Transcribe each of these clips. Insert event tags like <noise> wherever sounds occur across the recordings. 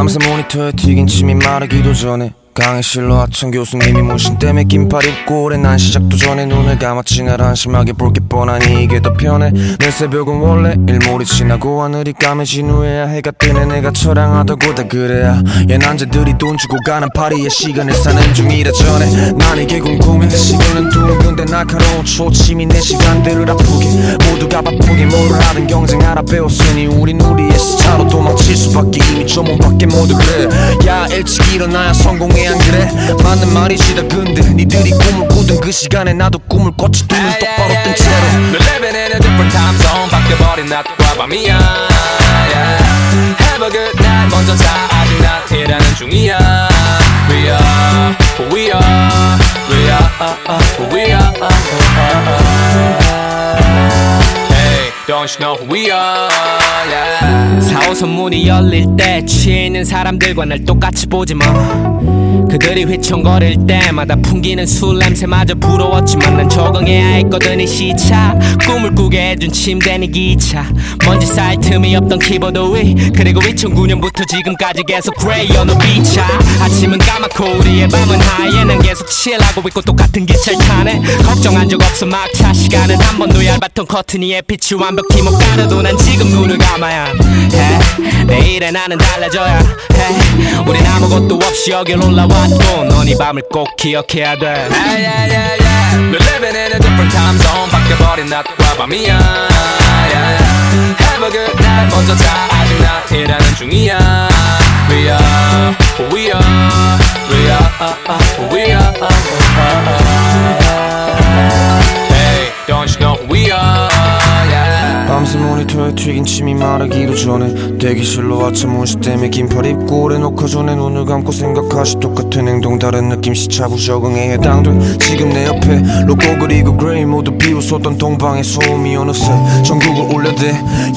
밤새 모니터에 튀긴 침이 마르기도 전에 강의실로 하천 교수님이 문신 때문에 긴팔 입고 오래 난 시작도 전에 눈을 감았지 날 한심하게 볼 게 뻔하니 이게 더 편해. 내 새벽은 원래 일몰이 지나고 하늘이 까매진 후에야 해가 뜨네. 내가 처량하다고 다 그래야. 얘 남자들이 돈 주고 가는 파리에 시간을 사는 중이라 전에. 난 이게 궁금해 시계는 둥근데 날카로운 초침이 내 시간들을 아프게. 모두가 바쁘게 뭐를 하든 경쟁하라 배웠으니 우린 우리의 스타로 도망칠 수밖에. 이미 조문 밖에 모두 그래. 야 일찍 일어나야 성공해 안 그래 맞는 말이지 다 근데 니들이 꿈을 꾸던 그 시간에 나도 꿈을 꿨지 눈을 똑바로 뜬 채로 We're living in a different time zone 바뀌어버린 낮과 밤이야 yeah. Have a good night 먼저 자 아직 난 일하는 중이야 We are we are We are we are Hey don't you know who we are? Yeah. 4호선 문이 열릴 때 취해 있는 사람들과 날 똑같이 보지 마. 그들이 휘청거릴 때마다 풍기는 술 냄새마저 부러웠지만 난 적응해야 했거든 이 시차. 꿈을 꾸게 해준 침대니 기차. 먼지 쌓일 틈이 없던 키보드 위. 그리고 2009년부터 지금까지 계속 그레이 어느 비차 아침은 까맣고 우리의 밤은 하얘 난 계속 칠하고 있고 똑같은 기차를 타네. 걱정한 적 없어. 막차 시간은 한 번도 얇았던 커튼 위에 빛이 완벽히 못 가려도 난 지금 눈을 감아야 해 내일의 나는 달라져야 해 우린 아무것도 없이 여길 올라왔고 넌 이 밤을 꼭 기억해야 돼 Yeah, yeah, yeah, yeah. We're living in a different time zone. 바뀌어버린 낮과 밤이야. Yeah. Have a good night. 먼저 자. 아직 난 일하는 중이야. We are we are. We are who we are. 밤새 모니터에 튀긴 침이 마르기도 전에 대기실로 아침 문시 때문에 긴팔 입고 오래 놓고 전에 눈을 감고 생각하시 똑같은 행동 다른 느낌 시차부 적응에 해당돼 지금 내 옆에 로고 그리고 그레이 모두 비웃었던 동방의 소음이 어느새 전국을 울려대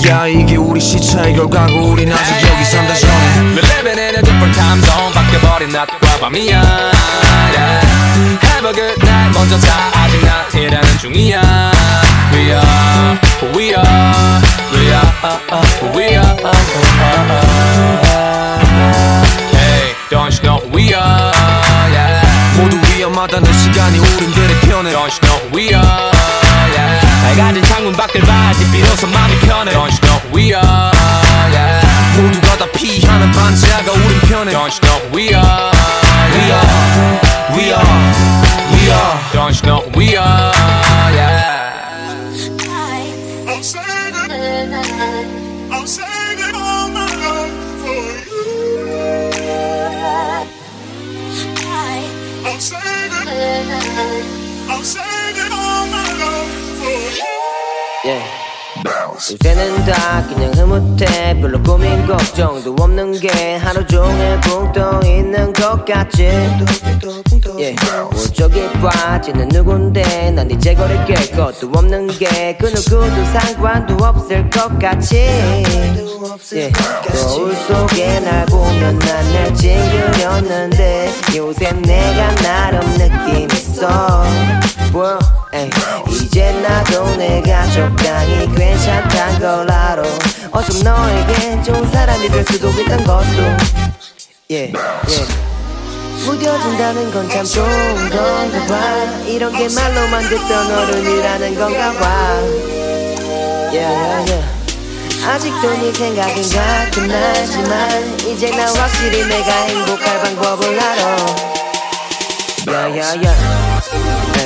야 이게 우리 시차의 결과고 우린 아직 여기 산다 전에 We're living. 바뀌어버린 낮과 밤이야. Have a good night. 먼저 자. 아직 난 일하는 중이야. We are we are. We are who we are. Hey, don't you know who we are? Yeah. 모두 위험하다는 시간이 우린들의 편에 Don't you know who we are? Yeah. 낡아진 창문 밖을 봐야지 비로소 마음이 편해 Don't you know who we are? Yeah. 모두가 다 피하는 반지하가 우린 편에 Don't you know who we are? We are, we are, we are Don't you know who we are? Yeah. 요새는 다 그냥 흐뭇해. 별로 고민 걱정도 없는 게 하루 종일 붕떠 있는 것 같지 예. 저기 빠지는 누군데 난 이제 거릴 게. 것도 없는 게 그 누구도 상관도 없을 것 같지 예. 거울 속에 날 보면 난 날 찡그렸는데 요새 내가 나름 느낌 있어. Well, 에이, 이제 나도 내가 적당히 괜찮단 걸 알아. 어쩜 너에겐 좋은 사람이 될 수도 있단 것도. 예, 예. 무뎌진다는 건 참 좋은 건가 봐. 이런 게 말로만 듣던 어른이라는 건가 봐. Yeah, yeah, yeah. 아직도 네 생각은 가끔 나지만 이제 나 확실히 내가 행복할 방법을 알아. 흐뭇해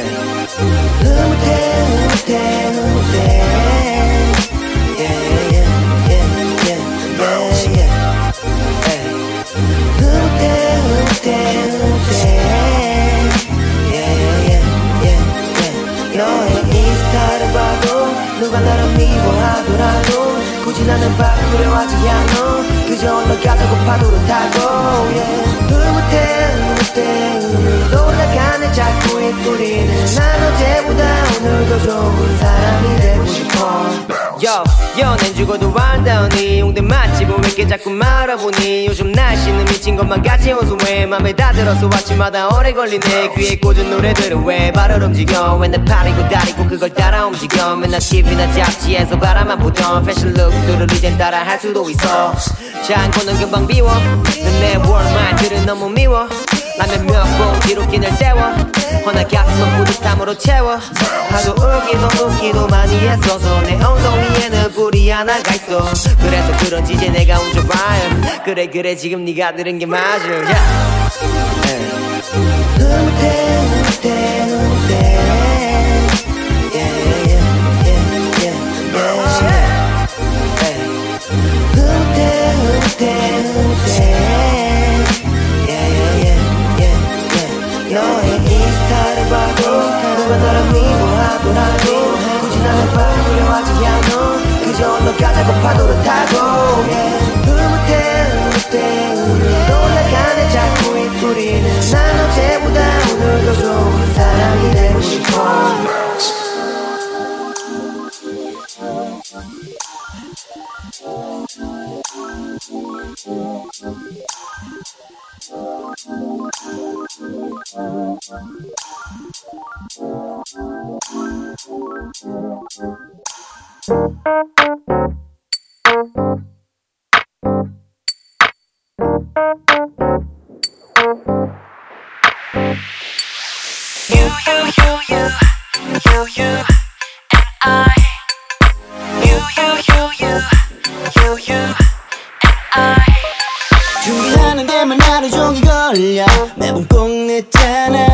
흐뭇해 흐뭇해 나를 미워하더라도 굳이 나는 바꾸려 하지 않아. 그저 올라가자고 파도를 타고 yeah. 흐뭇해 흐뭇해 흐뭇 올라가는 자꾸의 뿌리는 난 어제보다 오늘 더 좋은 사람이 되고 싶어 요 연애 죽어도 안다니 용대 맛집은 왜 이렇게 자꾸 말아보니? 요즘 날씨는 미친 것만 같이 온수왜 맘에 다 들어서 아침마다 오래 걸리네. 귀에 꽂은 노래들은 왜 발을 움직여? 왜 내 팔이고 다리고 그걸 따라 움직여? 맨날 TV나 잡지에서 바라만 보던 패션 룩들을 이젠 따라 할 수도 있어. 장고는 금방 비워. 내 월말들은 너무 미워 라면 몇봉 뒤로 끼늘 때워 허나 가슴은 뿌듯함으로 채워 하도 울기도 웃기도 많이 했어서 내 엉덩이에는 뿔이 하나가 있어 그래서 그런지 이제 내가 운전 봐요 그래 그래 지금 네가 들은 게 맞아 yeah. Yeah, yeah, 준비하는 데만 하루 종일 걸려. 매번 꼭 늦잖아.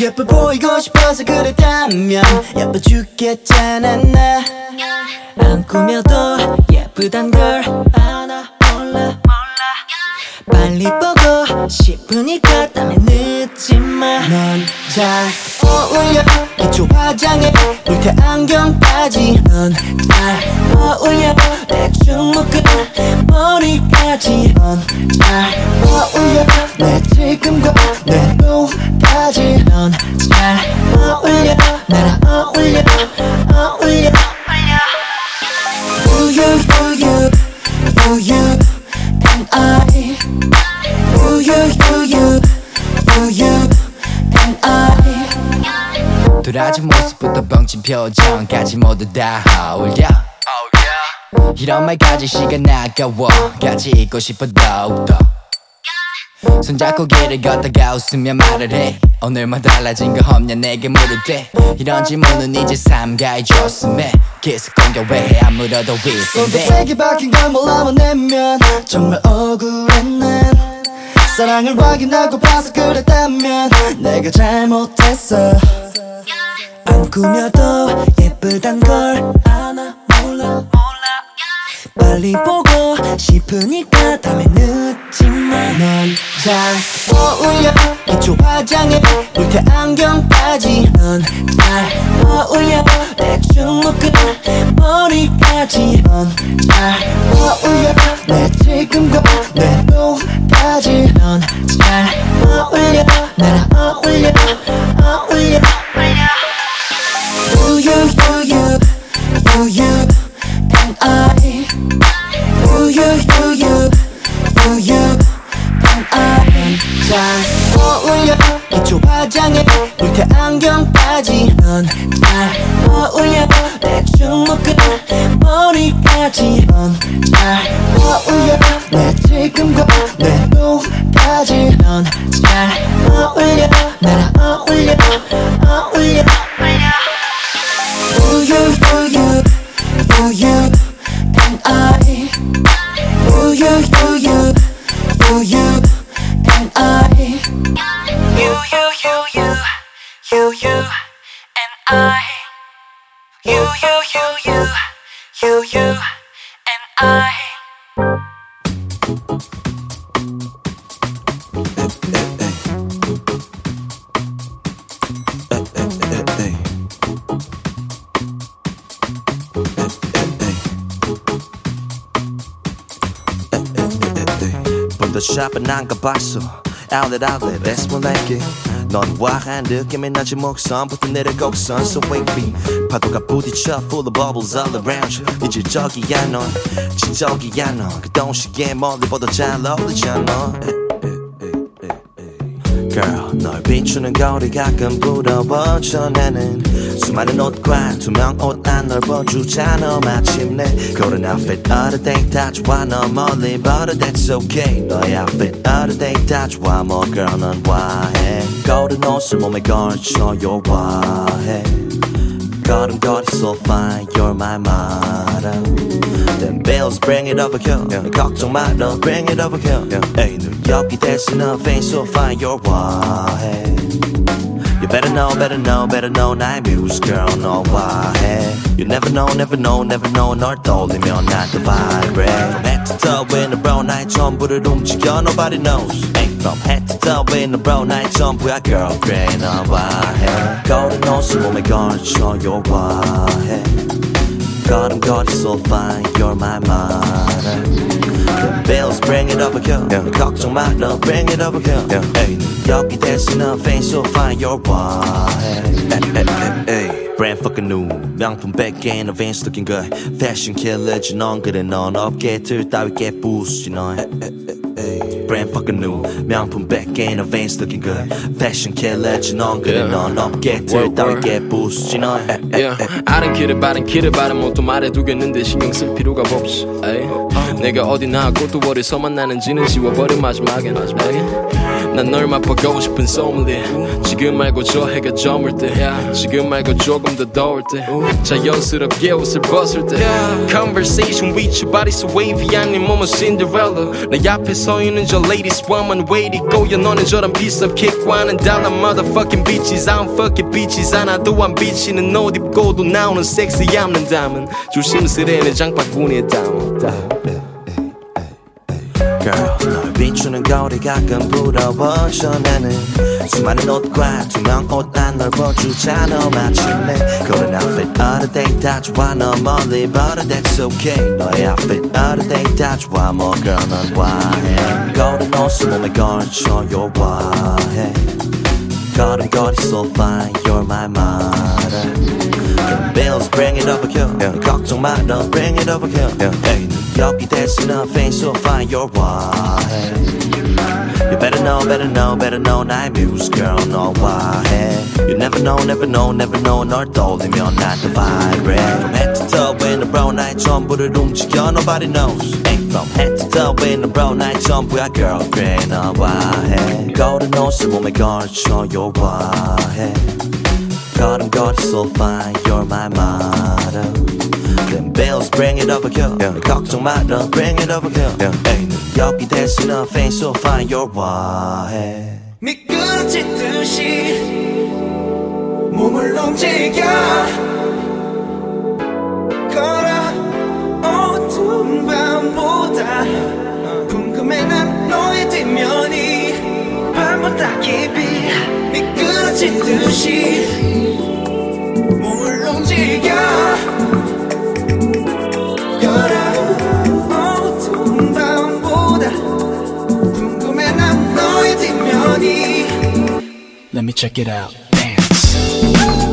예뻐 보이고 싶어서 그랬다면 예뻐 죽겠잖아 나. 안 꾸며도 예쁘단 걸 아나 몰라 빨리 보고 싶으니까 땀에 늦지마. 넌잘 어울려. 기초 화장에 물태 안경까지. 넌 잘 어울려. 대충 묶은 머리까지. 넌 잘 어울려. 내 지금과 내로까지. 넌 잘 어울려. 나랑 어울려. 어울려. and I You, you, 돌아진 모습부터 뻥친 표정까지 모두 다 어울려 이런 말까지 시간 아까워. 같이 있고 싶어 더욱더 손잡고 길을 걷다가 웃으며 말을 해. 오늘 뭐 달라진 거 없냐 내게 물을 때 이런 질문은 이제 삼가해 줬음에 계속 공격 왜안 물어도 손도 있는데 세게 박힌 걸 몰라만 내면 정말 억울해 난 사랑을 확인하고 봐서 그랬다면 내가 잘못했어. 안 꾸며도 예쁘단 걸 아나 몰라. 빨리 보고 싶으니까 다음에 늦지마 넌 잘 어울려. 기초 화장에 물태 안경까지 넌잘 어울려. 대충 묶은 머리까지 넌잘 어울려. 내 지금과 내로까지 넌잘 어울려. 나랑 어울려 어울려. You, you, you, you, you, you, and I You, you, you, you, you, you, 잘 어울려 기초 화장에 물태 안경까지 넌 잘 어울려. 대충 묶은 머리까지 넌 잘 어울려. 내 지금과 내 You, you, you, you, you, you, and I. 더 샵은 안 가봤어 Outlet outlet that's more like it 넌 와한 느낌이 나지 목선부터 내려 곡선. So wavy. 파도가 부딪혀 full of bubbles all around you. 이질적이야 넌. 지적이야 넌 그 동시에 멀리 보다 잘 어울리잖아 Girl 널 비추는 거리 가끔 부러워져 나는. 수많은 옷과 투명 옷 안 넓어주잖아 마침내. 그런 outfit all day 다 좋아 너 멀리 but that's okay. 너의 outfit all day 다 좋아 뭐 girl 넌 와해. 거른 옷을 몸에 걸쳐 요와해. 걸음걸이 so fine you're my model Them bills bring it over here yeah. 걱정 말어 bring it over here yeah. 에이 눈 여기 대신 너 face so fine you're why You better know, better know, better know 나의 muse girl 너 와해 You never know, never know, never know 널 떠올리면 난 the vibrate From head to toe in a brown 나의 전부를 움직여 nobody knows Hey, from head to toe in a brown 나의 전부야 girl 그래 너 와해 거울은 옷을 몸에 걸쳐 you 와 해 걸음걸이 so fine you're my model The bills bring it over here yeah. 걱정 말어 bring it over here yeah. 에이, 여기 대신 너 face so fine you're why brand fucking new 명품 백개인 of Vans looking good Fashion killer지 넌 그래 넌 업계들 따위 깨부수지 넌 brand fucking new 명품 백개인 of Vans looking good Fashion killer지 넌 그래 Yeah. 넌 업계들 따위 깨부수지 넌 yeah. 아른 길을 바른 길을 바른 뭐또 말해두겠는데 신경 쓸 필요가 없이 에이. 내가 어디나 꼬투월에서만 나는지는 지워버린 마지막엔 난널 맛보고 싶은 소믈리에 지금 말고 저 해가 저물 때 지금 말고 조금 더 더울 때 자연스럽게 옷을 벗을 때. Conversation with your body so wavy 아닌 몸은 Cinderella. 내 앞에 서 있는 저 ladies woman to go 야 너는 저런 비싼 킥과는 달라 motherfucking bitches. I'm fucking bitches 하나도 안 비치는 옷 입고도 나오는 섹시 않는다면 조심스레 내 장바구니에 Girl 널 비추는 거리 가끔 부러워져 나는 수많은 옷과 투명 옷안 넓어주잖아 마침내 그런 outfit all day 다 좋아 너 멀리 but that's okay 너의 outfit all day 다 좋아 뭐 girl 넌 와해 거른 옷을 몸에 걸쳐 you 와해 걸음걸이 so fine you're my model The bills bring it over here yeah. 걱정 말어 bring it over here yeah. 에이, 눈 여기 대신 너 face so fine you're why You better know, better know, better know 나의 muse girl 너 와해 You never know, never know, never know 널 떠올리면 난 the vibrate From head to toe in a brown 나의 전부를 움직여 nobody knows Hey, From head to toe in a brown 나의 전부야 girl 그래 너 와해 거울은 옷을 몸에 걸쳐 you 와해 걸음걸이 so fine you're my model Them bills bring it over here yeah. 걱정 말어 bring it over here yeah. 에이, 눈 여기 대신 너 face so fine you're why 미끄러지듯이 몸을 움직여 걸어 어두운 밤보다 궁금해 난 너의 뒷면이 밤보다 깊이 미끄러지듯이 몸을 움직여 뒷면이 Let me check it out. Dance.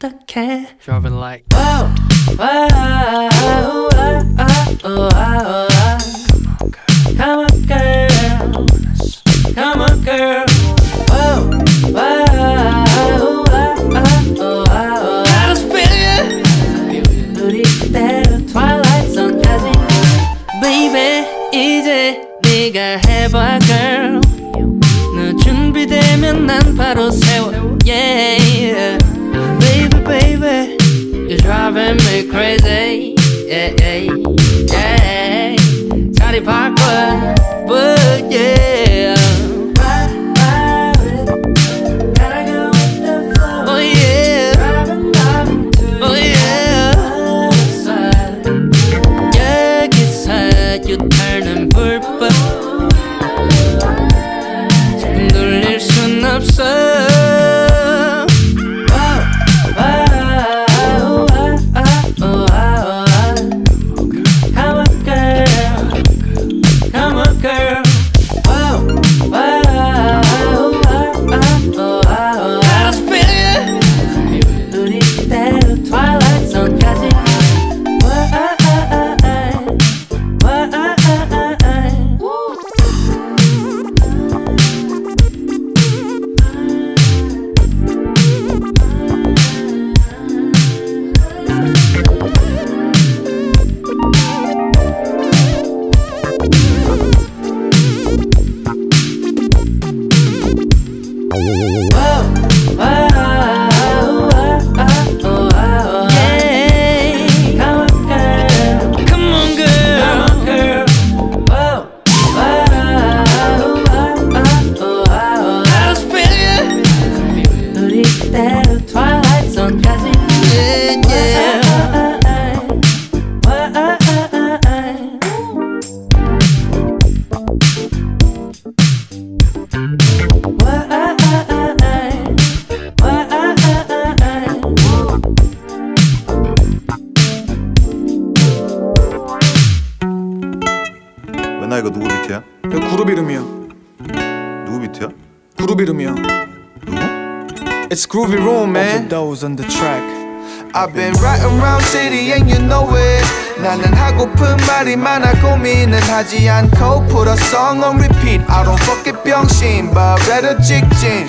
the can. Driving like. Whoa, whoa, whoa, whoa, whoa, whoa. driving me crazy. Yeah, yeah, yeah. Charlie Parker, but yeah. 말이 많아 고민은 하지 않고 Put a song on repeat I don't fuck it 병신 but better 직진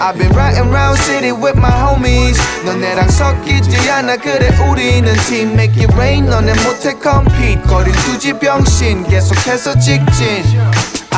I've been riding around city with my homies 너네랑 섞이지 않아 그래 우리는 team Make it rain 너네 못해 compete 거릴 두지 병신 계속해서 직진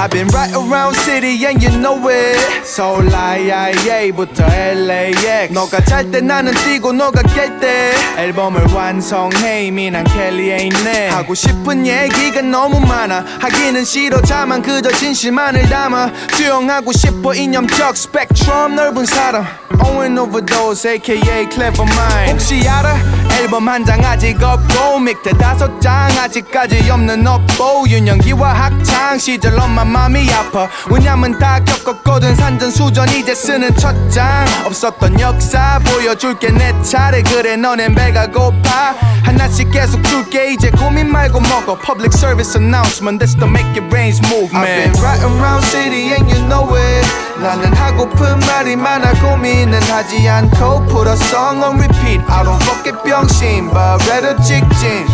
I've been right around city and you know it. 서울 IIA부터 LAX 너가 잘 때 나는 뛰고 너가 깰 때. 앨범을 완성해 이미 난 켈리에 있네. 하고 싶은 얘기가 너무 많아. 하기는 싫어 다만 그저 진실만을 담아. 수용하고 싶어 이념적 스펙트럼 넓은 사람. Owen Overdose aka Clever Mind. 혹시 알아? 앨범 한 장 아직 없고 믹대 다섯 장 아직까지 없는 업보. 윤영기와 학창 시절 엄마 마음이 아파 왜냐면 다 겪었거든 산전 수전 이제 쓰는 첫 장 없었던 역사 보여줄게 내 차례 그래 너넨 배가 고파 하나씩 계속 줄게 이제 고민 말고 먹어 Public service announcement That's the make it rains movement I've been right around city and you know it 나는 하고픈 말이 많아 고민은 하지 않고 Put a song on repeat I don't fuck it 병신 but better 직진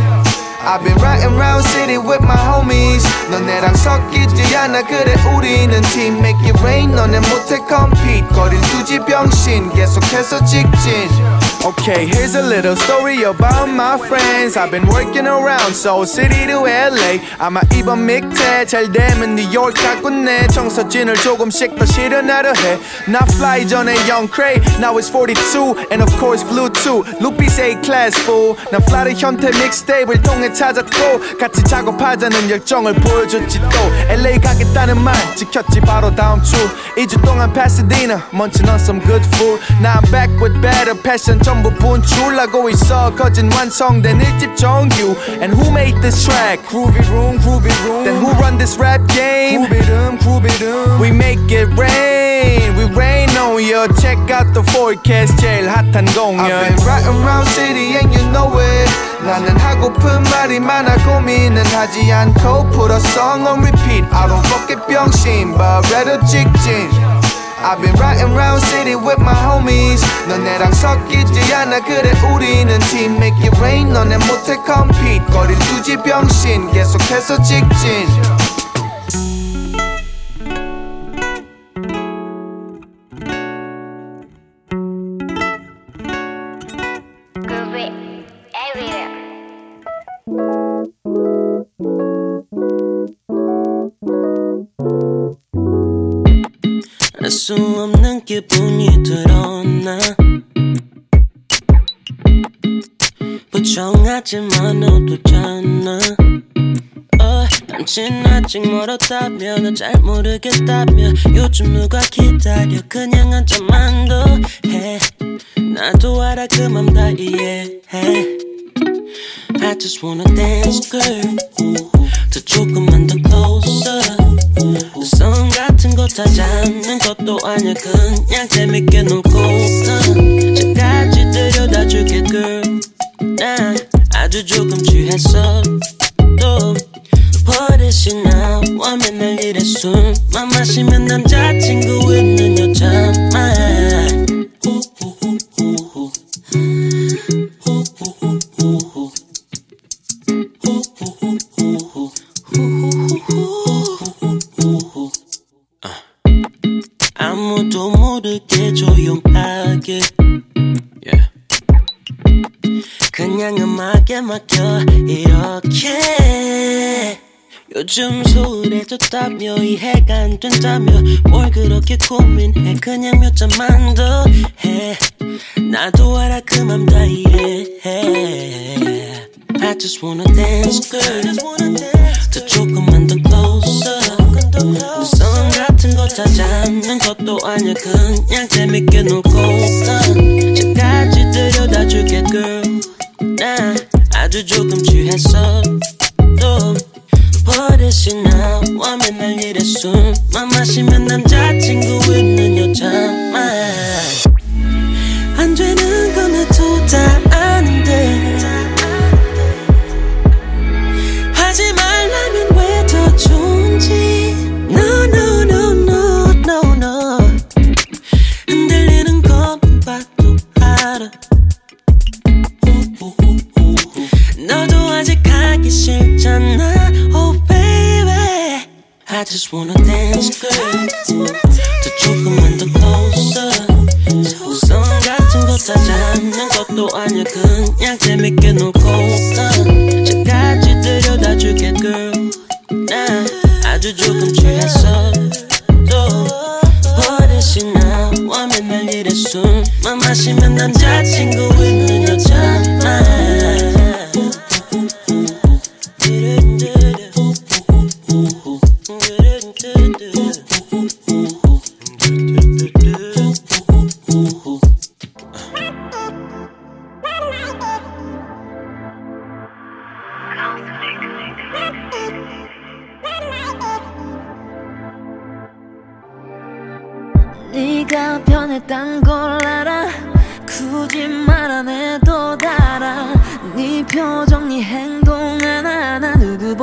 I've been riding around city with my homies 너네랑 섞이지 않아 그래 우리는 team Make it rain 너네 못해 compete 거릴 두지 병신 계속해서 직진 Okay, here's a little story about my friends I've been working around Seoul City to LA 아마 이번 믹테 잘 되면 뉴욕 가겠네 청소진을 조금씩 더 실현하려 해나 fly 전에 young Cray Now it's 42 and of course Bluetooth 루피스 A class fool 난 플라리 현태 믹스테이프를 통해 찾았고 같이 작업하자는 열정을 보여줬지 또 LA 가겠다는 말 지켰지 바로 다음 주 2주 동안 Pasadena munching on some good food Now I'm back with better passion 전부 분출하고 있어 거진 완성된 1집 정규 And who made this track? Groovy Room, Groovy Room Then who run this rap game? Groovy Room, Groovy Room We make it rain, we rain on you Check out the forecast 제일 핫한 공연 I've been right around city and you know it 나는 하고픈 말이 많아 고민은 하지 않고 Put a song on repeat I don't fuck it 병신 but better 직진 I've been riding around city with my homies 너네랑 섞이지 않아 그래 우리는 team Make it rain 너네 못해 compete 거릴 두지 병신 계속해서 직진 알수 없는 기분이 들었나? 부정하지만 어두잖아 어, 남친 아직 멀었다며 너 잘 모르겠다며 요즘 누가 기다려? 그냥 한잔만 더해. 나도 알아 그맘 다 이해해. I just wanna dance girl 더 조금만 더 closer. 성 같은 거다 잡는 것도 아니야. 그냥 재밌게 놀고 저까지 데려다 줄게 girl 난 아주 조금 취했어. 또 버릇이 나와 맨날 이래 술만 마시면 남자친구 있는 여자만 요즘 소홀해졌다며 이해가 안 된다며. 뭘 그렇게 고민해? 그냥 몇 잔만 더 해. 나도 알아 그맘 다 이해해. I just wanna dance girl. 더 조금만 더 closer. 성 같은 거다 잡는 것도 아니야. 그냥 재밌게 놀고 저까지 데려다 줄게 girl. 난 아주 조금 취했어 또 버릇이 나와 맨날 이래 술만 마시면 남자친구 있는 여자만. 안 되는 건 나도 다 아는데. 하지 말라면 왜 더 좋은지. No no no no no no. 흔들리는 것만 봐도 알아. 너도 아직 하기 싫잖아. I just wanna dance, girl. I just wanna closer. So, I got to go touch a hand, got to on your gun, girl. Nah, I do joke what is she now? I'm in soon. Mama, she with.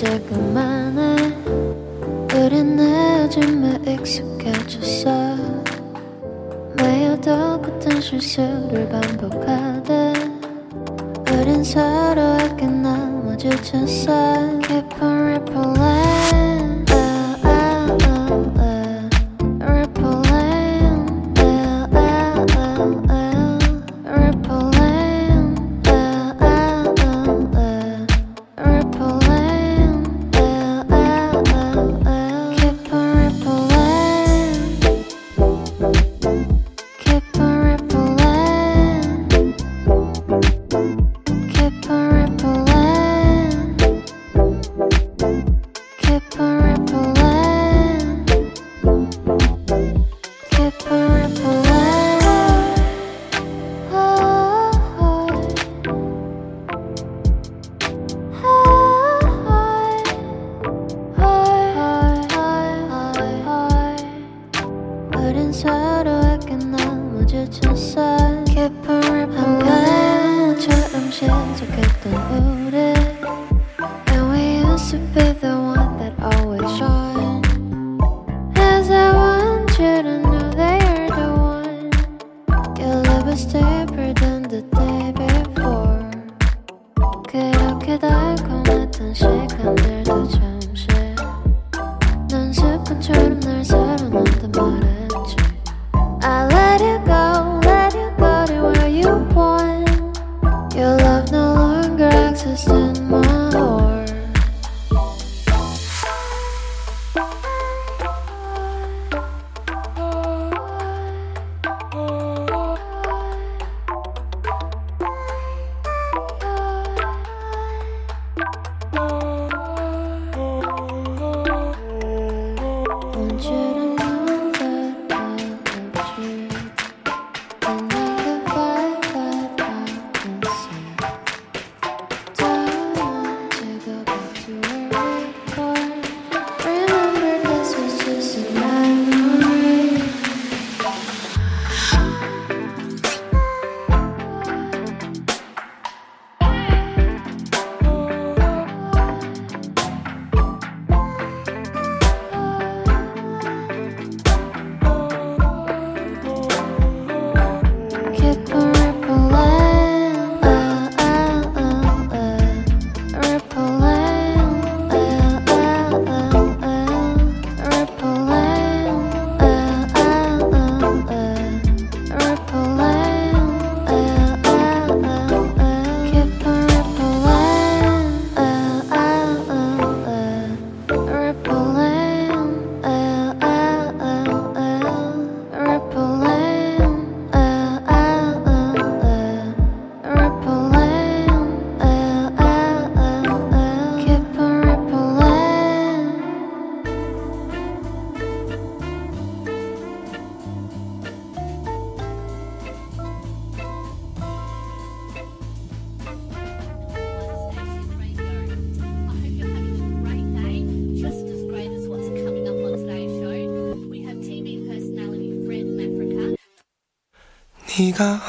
이제 그만해 그린 내 아줌마 익숙해졌어. 매일 똑같은 실수를 반복하대 우린 서로에게 너무 지쳤어.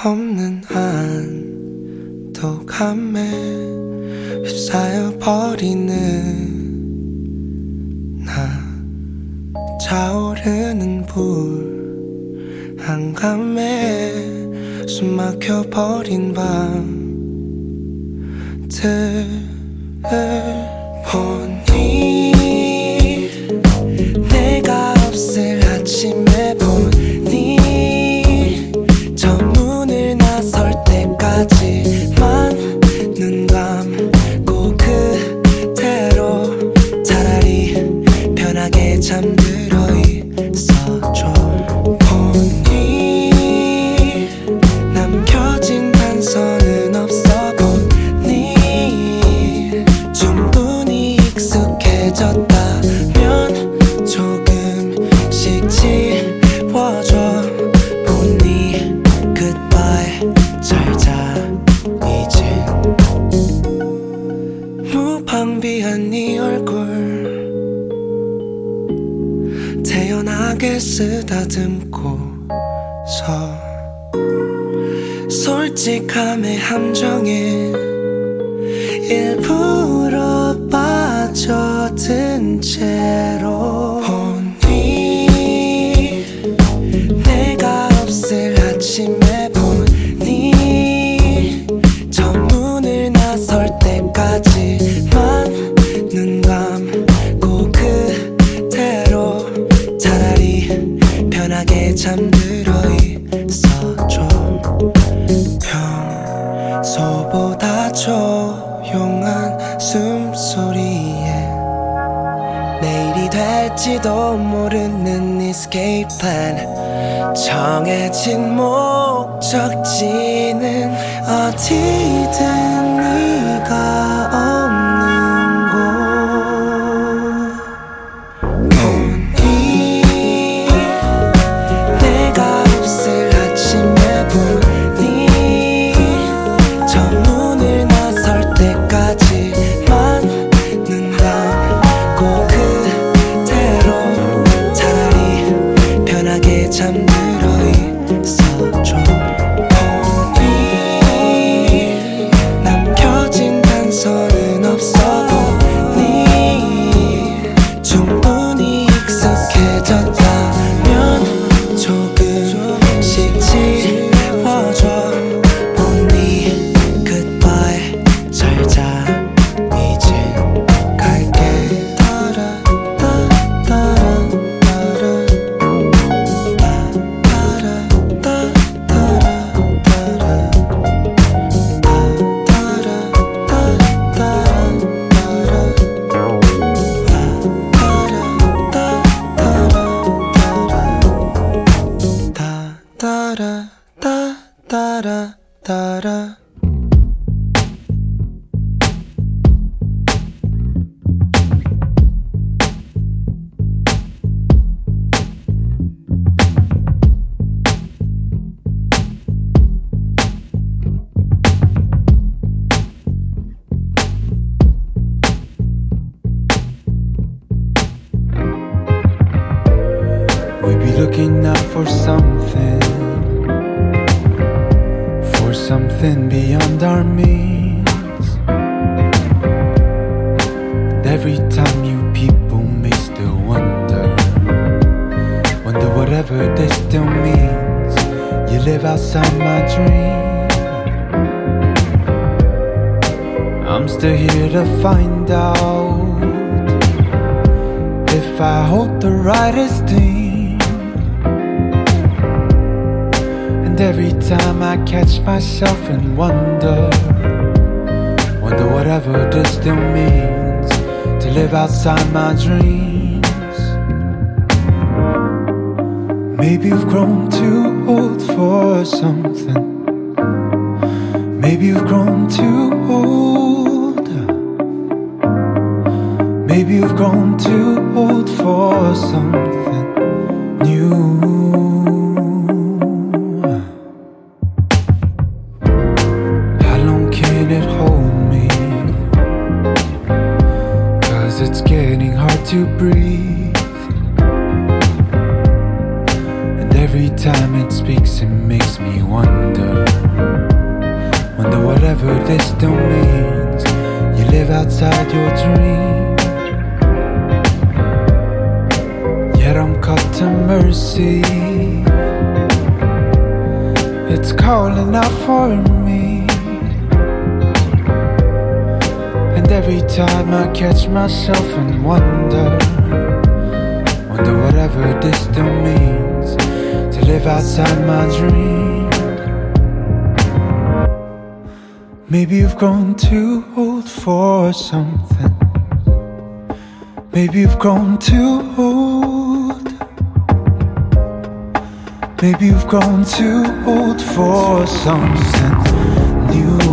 없는 outside your dream. Yet I'm caught to mercy. It's calling out for me. And every time I catch myself and wonder, wonder whatever this still means to live outside my dream. Maybe you've grown too old for something. Maybe you've grown too old. Maybe you've grown too old for something new.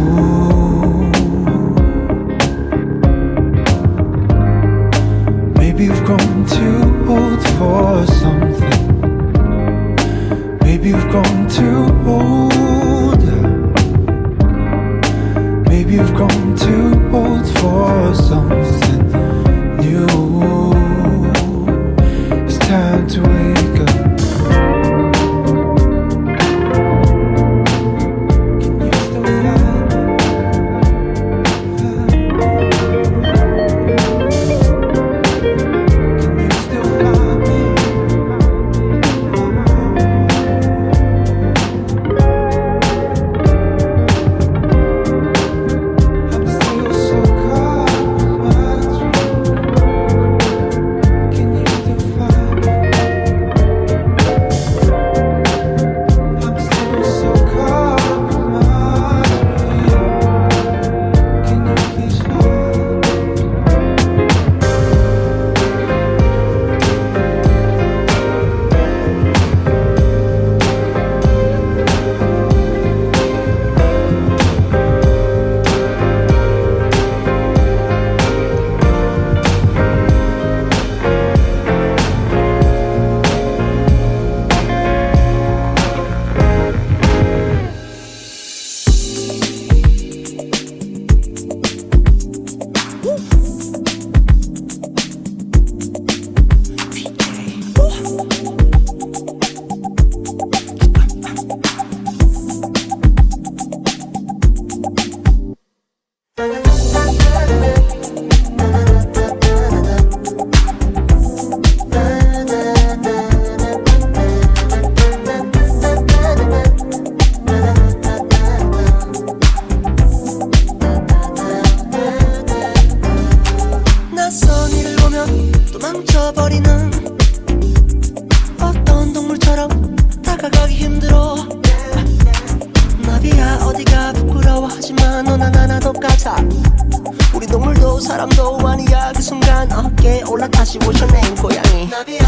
너나 나나 똑같아. 우리 동물도 사람도 아니야 그 순간 어깨에 올라타시 오셔낸 고양이. 나비야.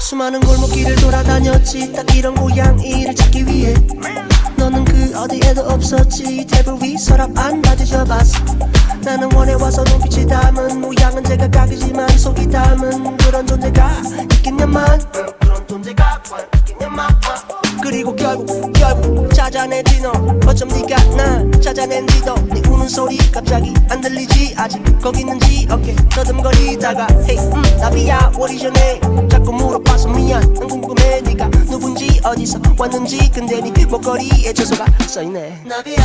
수많은 골목길을 돌아다녔지. 딱 이런 고양이를 찾기 위해 없었지. 테이블 위 서랍 안다 뒤져봤어. 나는 원해 와서 눈빛이 닮은 모양은 제각각이지만 속이 닮은 그런 존재가 있겠냐만 그런 존재가 있겠냐만 그리고 결국 결국 찾아내지 너. 어쩜 네가 날 찾아낸지도 네 우는 소리 갑자기 안 들리지 아직. 거기 있는지 어깨 더듬거리다가 Hey 음, 나비야 what is your name 자꾸 물어봐서 미안. 난 궁금해 네가 누군지 어디서 왔는지. 근데 네 목걸이에 주소가 써있네. 나비야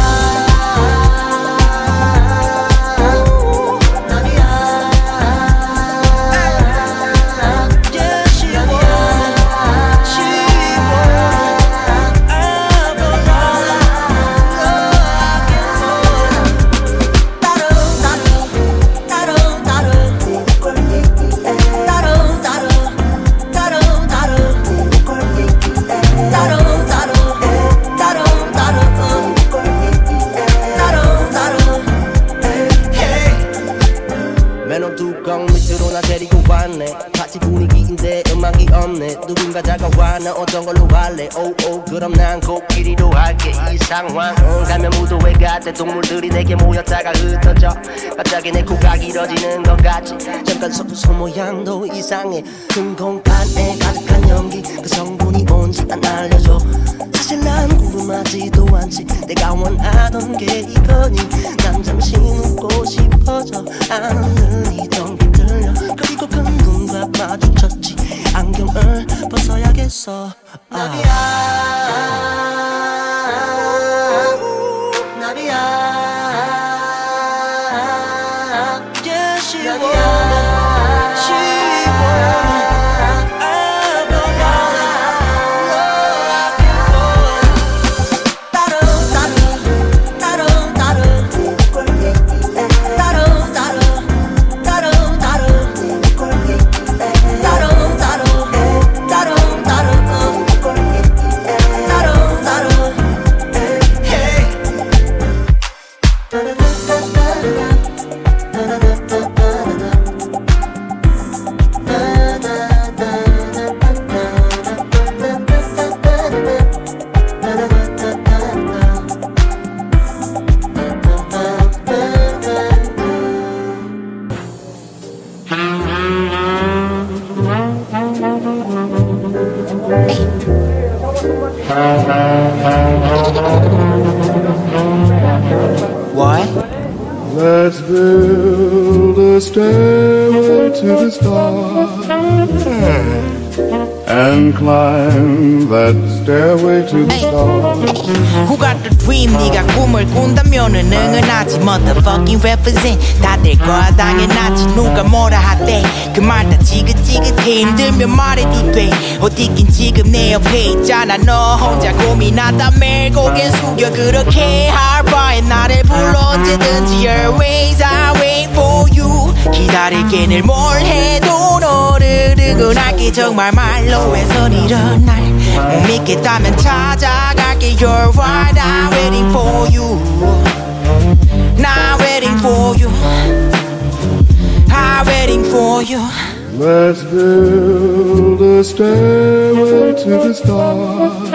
나 어떤 걸로 할래? 오오 그럼 난 코끼리로 할게. 이 상황은 가면 무도회 같아 동물들이 내게 모였다가 흩어져. 갑자기 내 코가 길어지는 것 같지. 잠깐 소, 소 모양도 이상해. 큰 공간에 가득한 연기. 그 성분이 뭔지 안 알려줘. 사실 난 궁금하지도 않지. 내가 원하던 게 이거니. 난 잠시 웃고 싶어져. 안 들리던 그리고 그 눈과 마주쳤지. 안경을 벗어야겠어. 나비야 나비야 stairway to the stars. Who got the dream? 네가 꿈을 꾼다면은 응원하지 Motherfucking represent. 다 될 거야 당연하지 누가 뭐라 하대? 그말다 지긋지긋해 힘들면 말해도 돼. 어디긴 지금 내 옆에 있잖아 너 혼자 고민하다 매일 고개 숙여 그렇게 할 바에 나를 불러 언제든지 Always I wait for you. 기다릴게 늘 뭘 해도 너를 응원할게 정말 말로 해선 이런 날 못 믿겠다면 찾아갈게 You're right I'm waiting for you Not waiting for you I'm waiting for you Let's build a stairway to the stars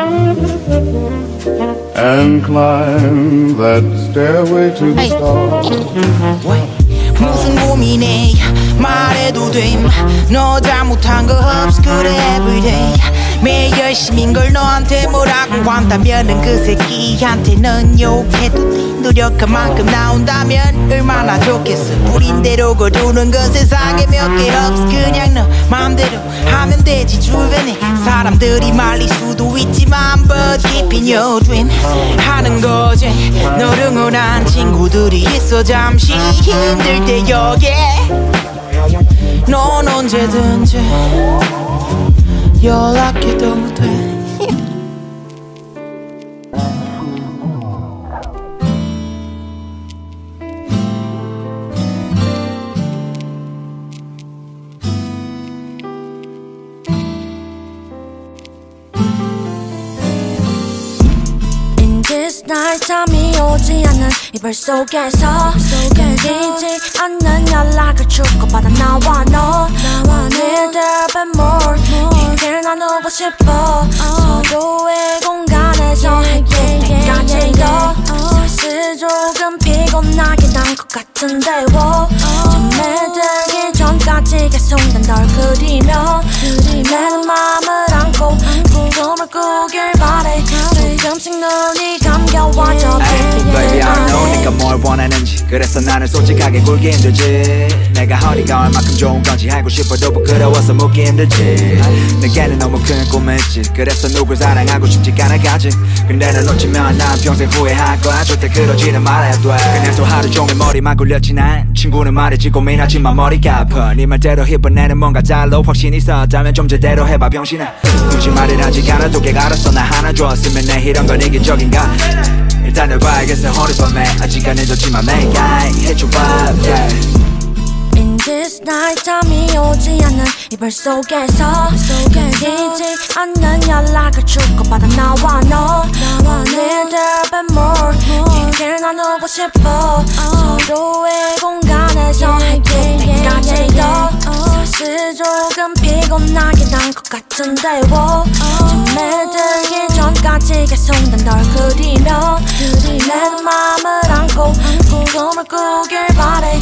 and climb that stairway to the stars. 무슨 고민해 말해도 돼너 잘못한 거 없어 그래 everyday 매일 열심인 걸 너한테 뭐라고 한다면은 그 새끼한테는 욕해도 돼. 노력한 만큼 나온다면 얼마나 좋겠어. 뿌린 대로 거두는 건 세상에 몇 개 없어. 그냥 너 마음대로 하면 되지 주변에. 사람들이 말릴 수도 있지만 But keep in your dream 하는 거지. 널 응원한 친구들이 있어 잠시 힘들 때 여기에. 넌 언제든지 연락해도 돼. 잠이 오지 속에서 끊기지 않는 연락을 주고받아 나와 너. Little bit more 얘기를 나누고 싶어. 서로의 공간에서 해결 때까지 더 사실 조금 피곤하긴 한 것 같은데 워. 잠에 들기 전까지 계속 난 널 그리며. 내 맘을 안고 꿈을 꾸길 바래 조금씩 눈이 감겨와 저 Baby I know 네가 뭘 원하는지. 그래서 나는 솔직하게 굴기 힘들지. 내가 허리가 얼마큼 좋은 건지 알고 싶어도 부끄러워서 묻기 힘들지. 내게는 너무 큰 꿈이 있지. 그래서 누굴 사랑하고 싶지가 않아 가지. 근데 널 놓치면 난 평생 후회할 거야. 절대 그러지는 말아야 돼. 그냥 또 하루 종일 머리만 굴렸지. 난 친구는 말했지 고민하지만 머리가 아파. 네 말대로 힙은 뭔가 달로 확신이 있었다면 좀 제대로 해봐 병신아. 굳이 말을 하지 않아도 걔가 알았어 나 하나 줬으면 내 이런 건 이기적인가? 일단 널 봐야겠어 허리 밤에. 아직 안 해줬지만 make I yeah. In this night 잠이 오지 않는 이별 속에서. 끊기지 않는 연락을 주고받아 나와 너. 오늘들 밤 more. 얘기를 나누고 싶어. 서로의 공간에서 해길 때까지도 슬슬 조금 피곤하게 난것 같은데 워 잠에 들기 전까지 계속 난널 그리며 내 맘을 안고 꿈을 꾸길 바래.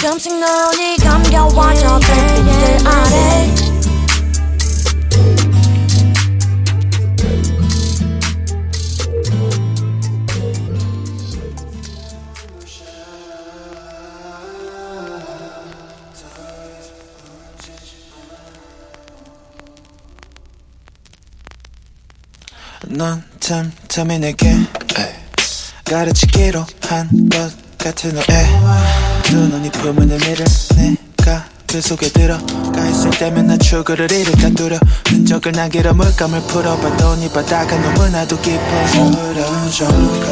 조금씩 눈이 감겨와 저 별빛들 아래 넌참 탐이 내게 가르치기로 한 것 같은 너의 두 눈이 품은 의미를 내가 그 속에 들어가 있을 때면 나 출구를 잃을까 두려 흔적을 남기려 물감을 네 바다가 너무나도 깊어서 흐려져가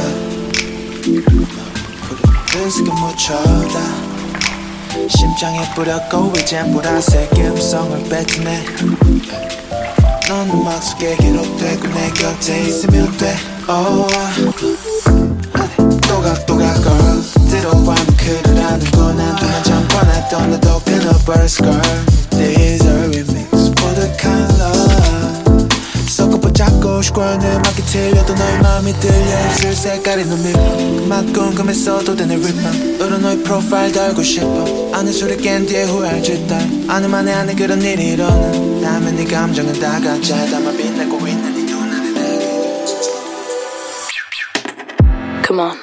푸른 묻혀다. 심장에 뿌렸고 이젠 보라색 음성을 뱉어 내 넌 음악 속에 기록되고 내 곁에 있으면 돼 oh. 또각또각 girl 들어와 그를 아는구나 두번전 뻔했던 나도 pin up burst girl This is a remix for the kind love 섞어붙잡고 싶어하는 음악이 틀려도 너의 마음이 들려. 입술 색깔이 눈밀 그만 궁금했어도 되는 립만 너로 너의 프로파일 달고 싶어. 아는 술에 깬 뒤에 후회할 짓다. 아는 만에 안에 그런 일이 일어나 다음에 네 감정은 다 가짜. 담아 빛내고 있는 네 눈안에 Come on.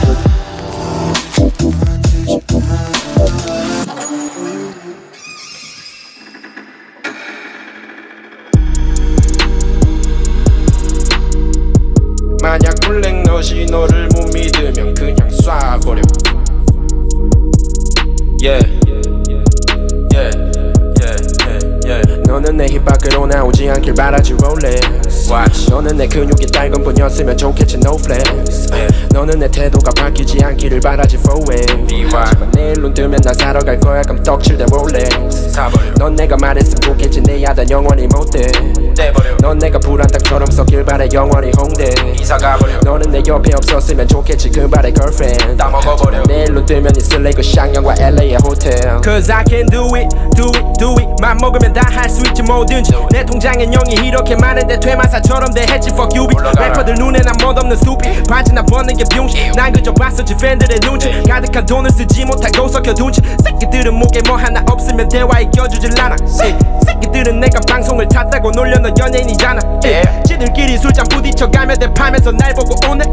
Yeah Yeah Yeah Yeah Yeah 너는 내 힙 밖으로 나오지 않길 바라지 Rolex Watch. 너는 내 근육이 딸건 뿐이었으면 좋겠지 No flex. 너는 내 태도가 바뀌지 않기를 바라지 For way 하지만 내일 눈 뜨면 난 사러 갈 거야 그럼 떡칠된 Rolex 넌 내가 말했으면 좋겠지 내 야단 영원히 못돼. 넌 내가 불안당처럼 썩길 바래 영원히 홍대. 이사 가버려. 너는 내 옆에 없었으면 좋겠지 그 발의 girlfriend. 다 먹어버려. 내일 눈 뜨면 있을래 그 샹영과 LA의 호텔. Cause I can do it do it do it. 맘 먹으면 다 할 수 있지 뭐든지. 내 통장엔 0이 이렇게 많은데 퇴마사 처럼 대했지 fuck you bitch. 래퍼들 눈에 난 멋없는 stupid 바지 나 벗는 게 병신 난 그저 봤었지 팬들의 눈치. 가득한 돈을 쓰지 못하고 썩혀둔 채 새끼들은 목에 뭐 하나 없으면 대화에 껴주질 않아. Yeah. 새끼들은 내가 방송을 탔다고 놀려 너 연예인이잖아. Yeah. 지들끼리 술잔 부딪혀가며 대파면서 날 보고 오네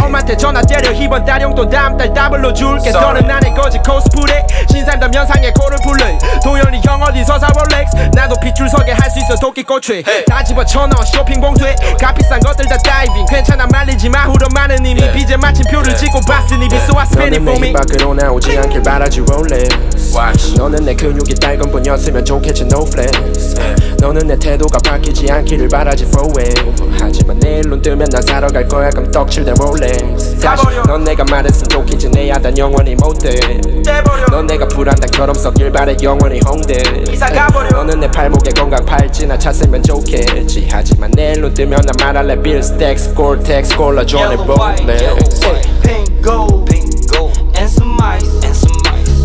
엄마한테 전화 때려. 이번 달 용돈 다음 달 더블로 줄게. 너는 나의 거지 코스프레 신사임당 면상에 코를 풀래. 도현이 형 어디서 사 롤렉스 나도 빗줄서게 할 수 있어. 도끼꽃에. 다 집어쳐넣어. 쇼핑 봉투에. 값비싼 것들 다 다이빙. 괜찮아 말리지 마. 많은 이미 빚에 마침표를 찍고 봤으니 비스와 스페니 너는 내 포미 밖으로 나오지 않길 바라지 Watch. 너는 내 근육이 딸건 뿐이었으면 좋겠지 No flex 너는 내 태도가 바뀌지 않기를 바라지 For wave 하지만 내일 눈 뜨면 난 사러 갈 거야. 그럼 떡칠된 Rolex. 다시 넌 내가 말했으면 좋겠지. 내 야단 영원히 못돼. 넌 내가 불안당처럼 썩길 바래 영원히 홍대. 가버려. 너는 내 팔목에 건강 팔찌나 찼으면 좋겠지. 하지만 내일 내일로 뜨면 난 말할래. 빌스텍스 골텍스 콜라 존에 볼래 Pink gold, pink and some ice.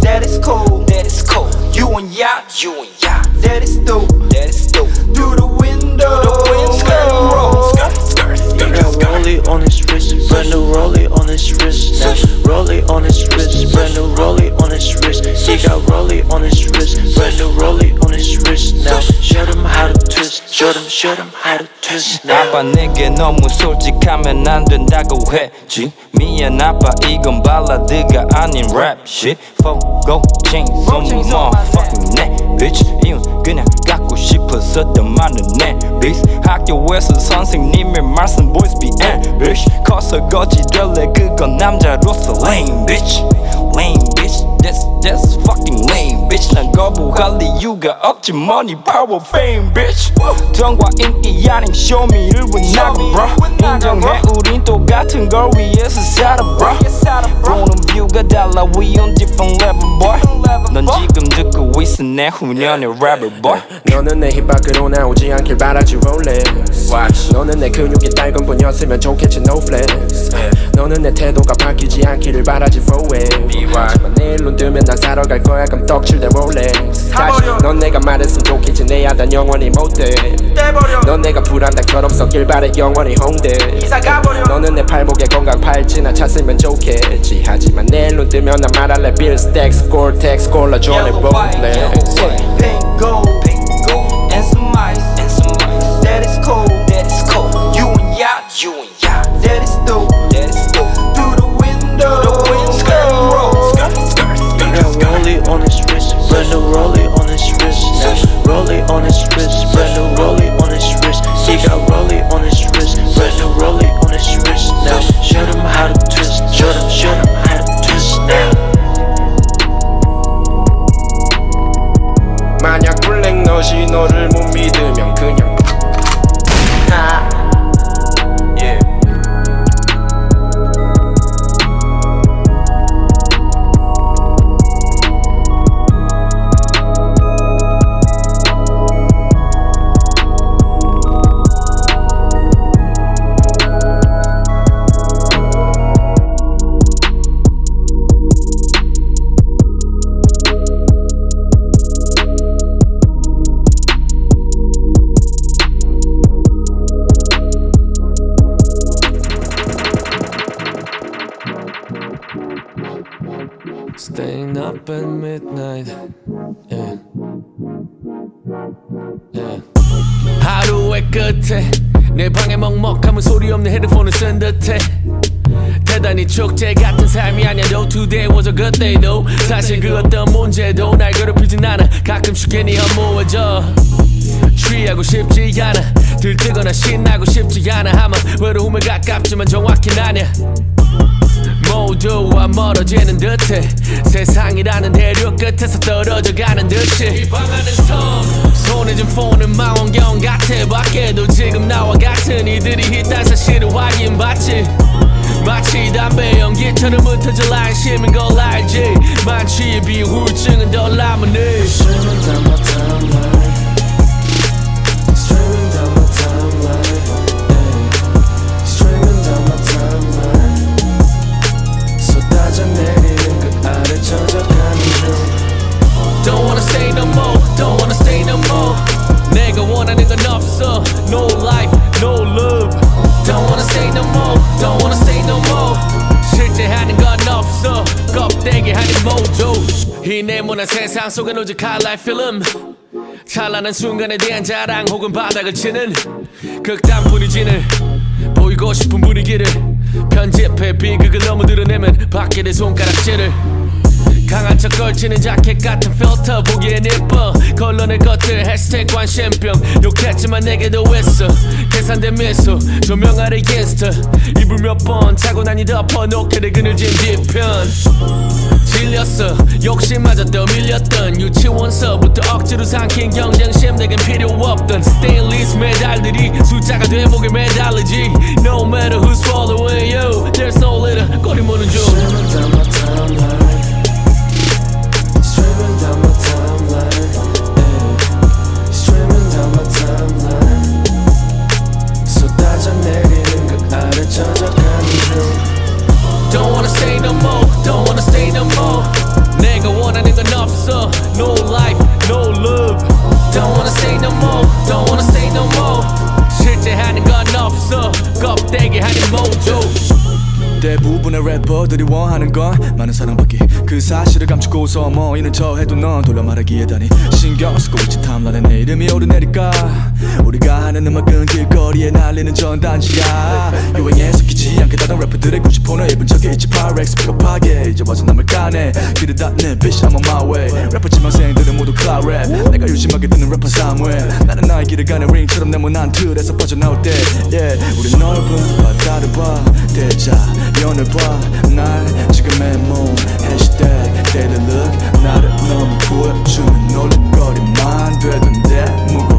That is cold, that is cold. You and yacht, you and yacht. That is dope, that is dope. Through the window, the wind skirt roll, skirt, skirt, He got rollie on his wrist, brand new rollie on his wrist now. Rollie on his wrist, brand new rollie on his wrist. He got rollie on his wrist, brand new rollie on his wrist now. Show them how to twist, show them, show them how to twist now. 아빠 내게 너무 솔직하면 안 된다고 했지 미안 아빠 이건 발라드가 아닌 랩 shit Fogo chains on my motherfucking neck bitch 이건 그냥 갖고 싶었었던 많은 내 bitch 학교에서 선생님의 말씀 boys be ambish 커서 거지 될래 그건 남자로서 lame bitch lame bitch that's that's fucking lame bitch 난 거부할 이유가 없지 money power fame bitch 돈과 인기 아닌 쇼미를 왜 나가 bro 인정해 우린 똑같은 걸 위해서 살아 bro 보는 뷰가 달라 we on different level boy 넌 지금 듣고 있어 내 후년의 rapper boy 너는 내 힙 밖으로 나오지 않길 바라지 롤렉스 너는 내 근육이 달건 뿐이었으면 좋겠지 no flex 너는 내 태도가 바뀌지 않기를 바라지 for it 하지만 내일 눈 뜨면 난 사러 갈 거야 그럼 떡칠 대 롤렉스 다시 넌 내가 말했으면 좋겠지 내 야단 영원히 못돼. 넌 내가 불안당처럼 섞일 바래 영원히 홍대 너는 내 팔목에 건강 팔찌나 찼으면 좋겠지. 하지만 내일 눈 뜨면 난 말할래 빌스텍스 골텍스 콜라 존에 볼래 Pink gold, pink gold, brand new rollie on his wrist now. Rollie on his wrist, brand new rollie on his wrist. He got rollie on his wrist, brand new rollie on his wrist now. Show them how to twist, show them, show them how to twist now. 만약 블랙 너시 너를 못 믿으면 그냥 끝에 내 방에 먹먹하면 소리 없는 헤드폰을 쓴 듯해. 대단히 축제 같은 삶이 아니야도 Today was a good day though 사실 그 어떤 문제도 날 괴롭히진 않아. 가끔씩 괜히 허무해져. 취하고 싶지 않아. 들뜨거나 신나고 싶지 않아. 하면 외로움에 가깝지만 정확히 아냐 모두와 멀어지는 듯해 세상이라는 대륙 끝에서 떨어져 가는 듯이 손에 준 폰은 망원경 같아. 밖에도 지금 나와 같은 이들이 있단 사실을 확인받지. 마치 담배 연기처럼 흩어질 안심인 걸 알지. 우울증은 덜 남으니 Streaming down my timeline Streaming 껍데기 하는 모조. 이 네모난 세상 속엔 오직 highlight film 찬란한 순간에 대한 자랑 혹은 바닥을 치는 극단뿐이 진을 보이고 싶은 분위기를 편집해 비극을 너무 드러내면 받게 될 손가락질을 강한 척 걸치는 자켓 같은 필터 보기엔 예뻐. 걸러낼 것들 해시태그 관심병 욕했지만 내게도 있어 계산된 미소 조명 아래 인스타 이불 몇 번 차고 나니 덮어놓게 돼 그늘진 뒤편. 질렸어. 욕심마저 떠밀렸던. 유치원서부터 억지로 삼킨 경쟁심 내겐 필요 없던 스테인리스 메달들이 숫자가 돼 목에 매달리지. No matter who's following you There's no leader 꼬리 무는 중 나를 찾아가는 Don't wanna say no more Don't wanna say no more. 내가 원하는 건 없어 No life, no love. Don't wanna say no more Don't wanna say no more. 실제 하는 건 없어 껍데기 하는 모조 대부분의 래퍼들이 원하는 건 많은 사랑받기 그 사실을 감추고서 뭐 이는 저 해도 넌 돌려 말하기에 다니. 신경 쓰고 있지 탐나는 내 이름이 오르내릴까? 우리가 하는 음악은 길거리에 날리는 전단지야. 유행에 섞이지 않게 다른 래퍼들의 90%는 입은 적이 있지 파렉스 픽업하게. 이제 와서 남을 까네 길을 닫네 bitch I'm on my way. 래퍼 지망생들은 모두 cloud rap 내가 유심하게 듣는 래퍼 사무엘. 나는 나의 길을 가는 링처럼 네모난 틀에서 빠져나올 때. Yeah. 우리 넓은 바다를 봐. 대자연을 봐 난 지금의 몸. 해시태그 daily look. 나를 너무 보여주면 놀림거리만 되던데 보여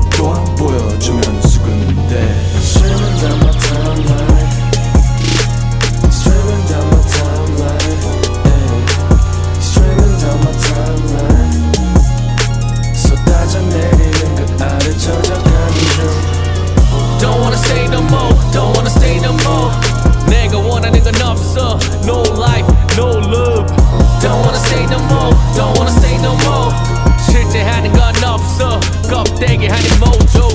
주면 수근인데 Streaming down my timeline Streaming down my timeline ayy. Streaming down my timeline 쏟아져 내리는 그 아래 저작하는 중 Don't wanna stay no more Don't wanna stay no more 내가 원하는 건 없어 No life, no love Don't wanna stay no more Don't wanna stay no more 실제 하는 건 없어 껍데기 하니 모조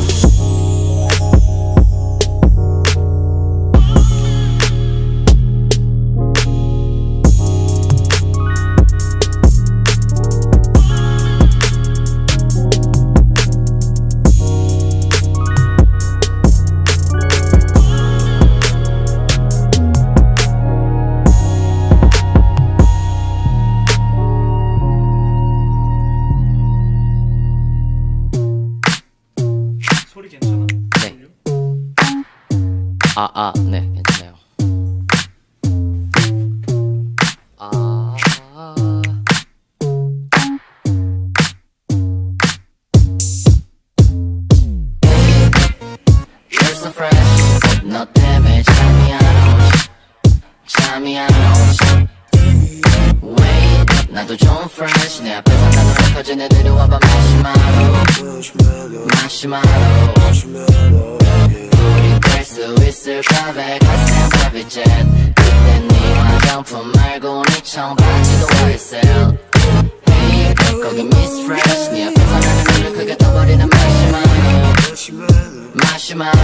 So fresh. 너 때문에 잠이 안 오지 잠이 안 오지 Wait 나도 좀 fresh. 내 앞에서 나도 커진 애들이 와봐 마시마로. 마시마로. 우리 될수 있을까 베가스 private jet. 그때 네 화장품 말고 네 청바지도 YSL 거기 Miss Fresh 네 앞에서 나는 눈을 크게 떠버리는 마시마로 마시마로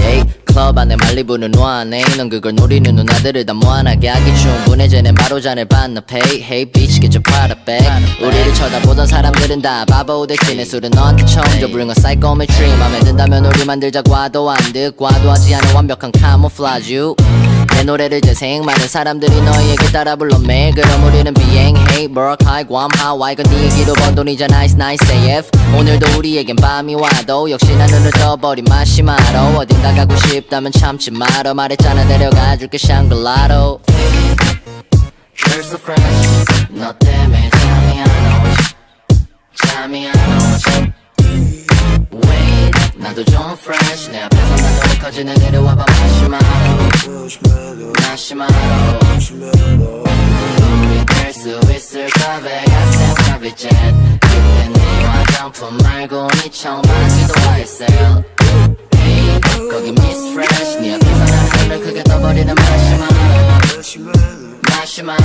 예이 클럽 안에 말리부는 노안해. 넌 그걸 노리는 누나들을 다 무한하게 하기 충분해. 쟤는 바로 잔을 반납해. Hey bitch get your Prada back 우리를 쳐다보던 사람들은 다 바보 됐지 내 술은 너한테 처음 줘. Bring a psychometry. 맘에 든다면 우리 만들자. 과도한 듯 과도하지 않은 완벽한 camouflage 내 노래를 재생. 많은 사람들이 너희에게 따라 불러 매일 그럼 우리는 비행해. Work high guam 하와이 건네 얘기로 번 돈이잖아. Nice nice AF 오늘도 우리에겐 밤이 와도 역시 난 눈을 떠버린 마시마로. 어딘가 가고 싶다면 참지 말어 말했잖아 데려가 줄게 샹글라로. You're so fresh. 너 때문에 잠이 안 오지. 잠이 안 오지 나도 좀 fresh 내 앞에서 나도 커진 애들이 와봐 마시마로 마시마로 우리 될수 있을까 베가스 jet 그때 네 화장품 말고 네 청바지도 YSL 거기 Miss Fresh 네 앞에서 나는 눈을 크게 떠버리는 마시마로 마시마로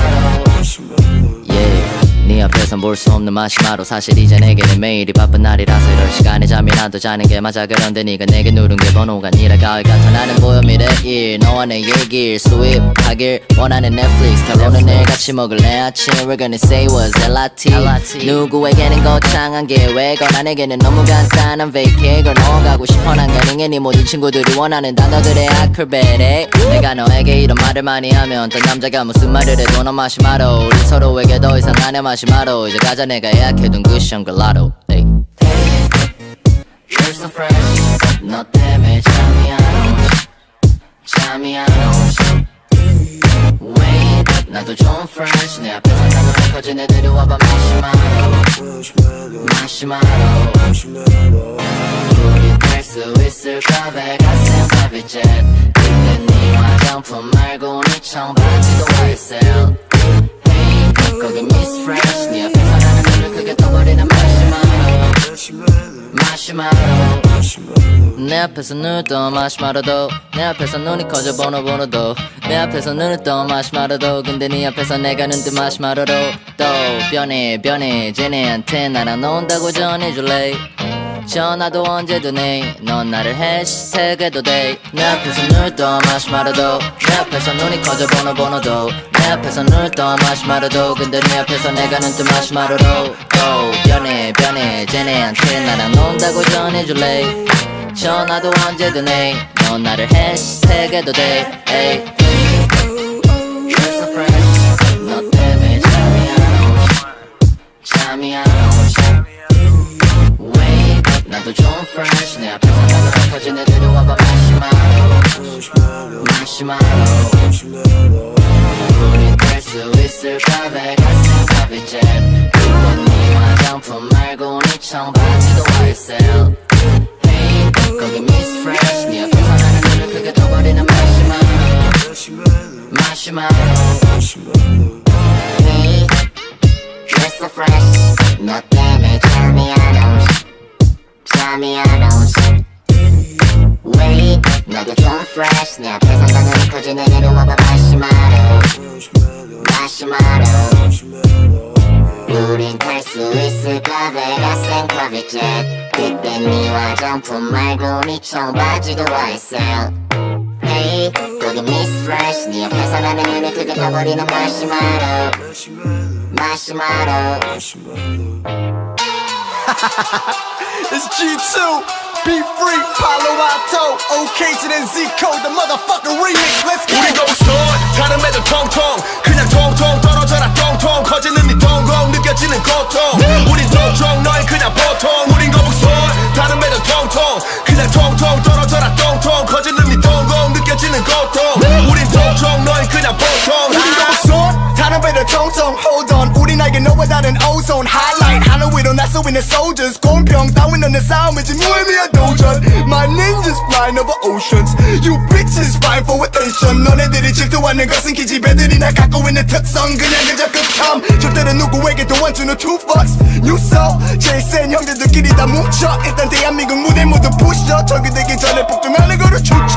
yeah. 네 앞에선 볼 수 없는 마시마로 사실 이제 내게는 매일이 바쁜 날이라서 이럴 시간에 잠이라도 자는 게 맞아 그런데 네가 내게 누른 게 번호가 아니라 가을 같아 나는 보여 미래일 너와 내 얘길 수입하길 원하는 넷플릭스 결론은 내일 같이 먹을래? 아침 We're gonna say what's LRT 누구에게는 거창한 계획 어 나에게는 너무 간단한 vacay 걸 넘어가고 싶어 난 가능해 네 모든 친구들이 원하는 단어들의 아크로베틱 내가 너에게 이런 말을 많이 하면 어떤 남자가 무슨 말을 해도 넌 마시마로 우리 서로에게 더 이상 안해 마시 마로. 이제 가자 내가 예약해둔 그 샹글라로. 에이. You're so fresh. 너 때문에 잠이 안 오지 잠이 안 오지 Wait 나도 좀 fresh. 내 앞에서 나도 커진 애들이 와봐. 마시마로. 마시마로. 우리 될수 있을까? private jet. 그때 네 화장품 말고 네 청바지도 YSL 거기 Miss Fresh 네 앞에서 나는 눈을 크게 떠버리는 마시마로. 마시마로. 내 앞에서 눈을 떠 마시마로도. 내 앞에서 눈이 커져 번호 번호도. 내 앞에서 눈을 떠 마시마로도. 근데 네 앞에서 내가 눈뜬 마시마로로 또 변해 변해. 쟤네한테 나랑 논다고 전해줄래 전화도 언제든 해넌 나를 해시태그해도 돼내 앞에서 눈 떠 마시마로도. 내 앞에서 눈이 커져 번호 번호도. 내 앞에서 눈 떠 마시마로도. 근데 네 앞에서 내가 눈뜨 마시마로도 또 변해 변해 쟤네한테 나랑 논다고 전해줄래? 전화도 언제든 해넌 나를 해시태그해도 돼. 에이. 나도 좀 fresh 내 앞에서 나는 터진 애들이 와봐. 마시마로. 마시마로. 우린 될수 있을까? vegas private jet 그건 네 화장품 말고 네 청바지도 YSL Hey 거기 Miss Fresh. 네 앞에서 나는 눈을 크게 떠버리는 마시마로. 마시마로. Hey You're so fresh. 너 때문에 잠이 안 오지 잠이 안 오지 Wait 나도 좀 fresh. 내 앞에서 나는 커진 애들이 와봐 마시마로. 마시마로. 우린 탈 수 있을까 Vegas and private jet 그때 네 화장품 말고 네 청바지도 YSL Hey 거기 Miss Fresh. 네 옆에서 나는 눈을 크게 떠버리는 마시마로. 마시마로 <laughs> It's G2, be free, Palo Alto, OK to the Z code, the motherfucking remix. Let's go. 우리가 우선 다른 애들 통통 그냥 통통 떨어져라 통통. 커지는 네 동공 느껴지는 고통. 우린 통통 너희 그냥 보통. 우린 거북선 다른 애들 통통 그냥 통통 떨어져라 통통. 커지는 네 동공 느껴지는 고통. 우린 통통 너희 그냥 보통. 우리 거북선 배들 통통 hold on 우리 나에게 너와 다른 ozone highlight. 하늘 위로 나서 있는 soldiers. 공평 따윈 없는 싸움이지. 무의미한 도전. My ninjas flying over oceans. You bitches fighting for attention. 너네들이 질투하는 것은 기집애들이 날 갖고 있는 특성. 그냥 그저 극함 절대로 누구에게도 안 주는 two fucks You saw 제일 센 형제들끼리 다 뭉쳐. 일단 대한민국 무대 모두 부셔 적이 되기 전에 폭등하는 거를 추천.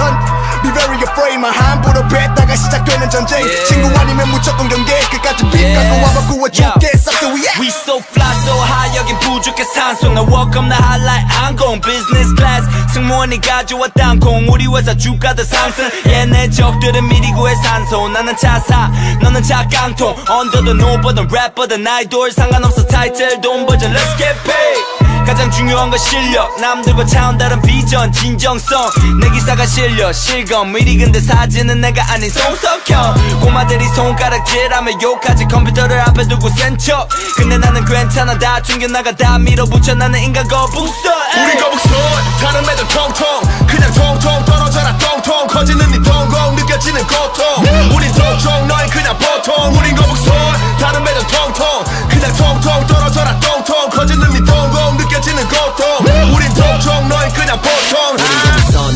Be very afraid 말 함부로 뱉다가 시작되는 전쟁. 친구 아니면 무조건 경계 끝까지 빛 갖고 와봐 구워줄게. 싹다 위에 We so fly so high 여긴 부족해 산소 나 welcome 나 highlight 항공. Business class 승무원이 가져와 땅콩 우리 회사 주가도 상승. 얘네 적들은 미리 구해 산소. 나는 차사 너는 차 깡통. 언더든 오버든 래퍼든 아이돌 상관없어 타이틀 돈 버전. Let's get paid 가장 중요한 건 실력. 남들과 차원 다른 비전 진정성. 내 기사가 실려. 실검. 미리 근데 사진은 내가 아닌 송석형. 꼬마들이 손가락질하며 욕하지. 컴퓨터를 앞에 두고 센척. 근데 나는 괜찮아. 다 숨겨나가 다 밀어붙여. 나는 인간 거북선. 우리 거북선. 다른 애들 통통 그냥 통통 떨어져라. 통통 커지는 네 동공 느껴지는 고통. 우린 통통 너희 그냥 보통. 우린 거북선. 다른 애들 통통 그냥 통통 떨어져라. 통통 커지는 네 동공 느껴 지는 고통. 우린 통통 너희 그냥 보통.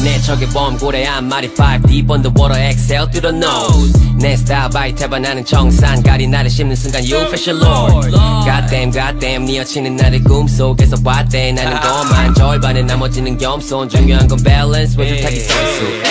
내 적의 범고래 한 마리 5 deep underwater exhale through the nose. 내 스타일 바이테바 나는 정산 가리 나를 씹는 순간 you fashion lord. Goddamn goddamn 네 여친은 나를 꿈속에서 봤대. 나는 것만 절반에 나머지는 겸손. 중요한 건 balance 외줄타기 선수.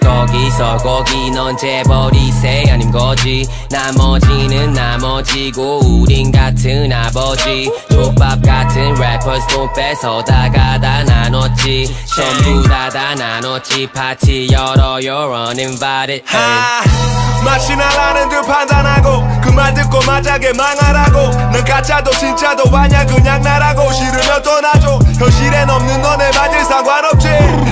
거기서 거기 넌 재벌이세. 아님 거지. 나머지는 나머지고 우린 같은 아버지. 족밥 같은 래퍼스 돈 뺏어다가 다 나눴지. 전부 다 다 나눴지. 파티 열어 you're uninvited. 에이. 마치 나라는 듯 판단하고 그 말 듣고 만약에 망하라고. 넌 가짜도 진짜도 아냐 그냥 나라고. 싫으면 떠나줘. 현실엔 없는 너네 맞을 상관없지.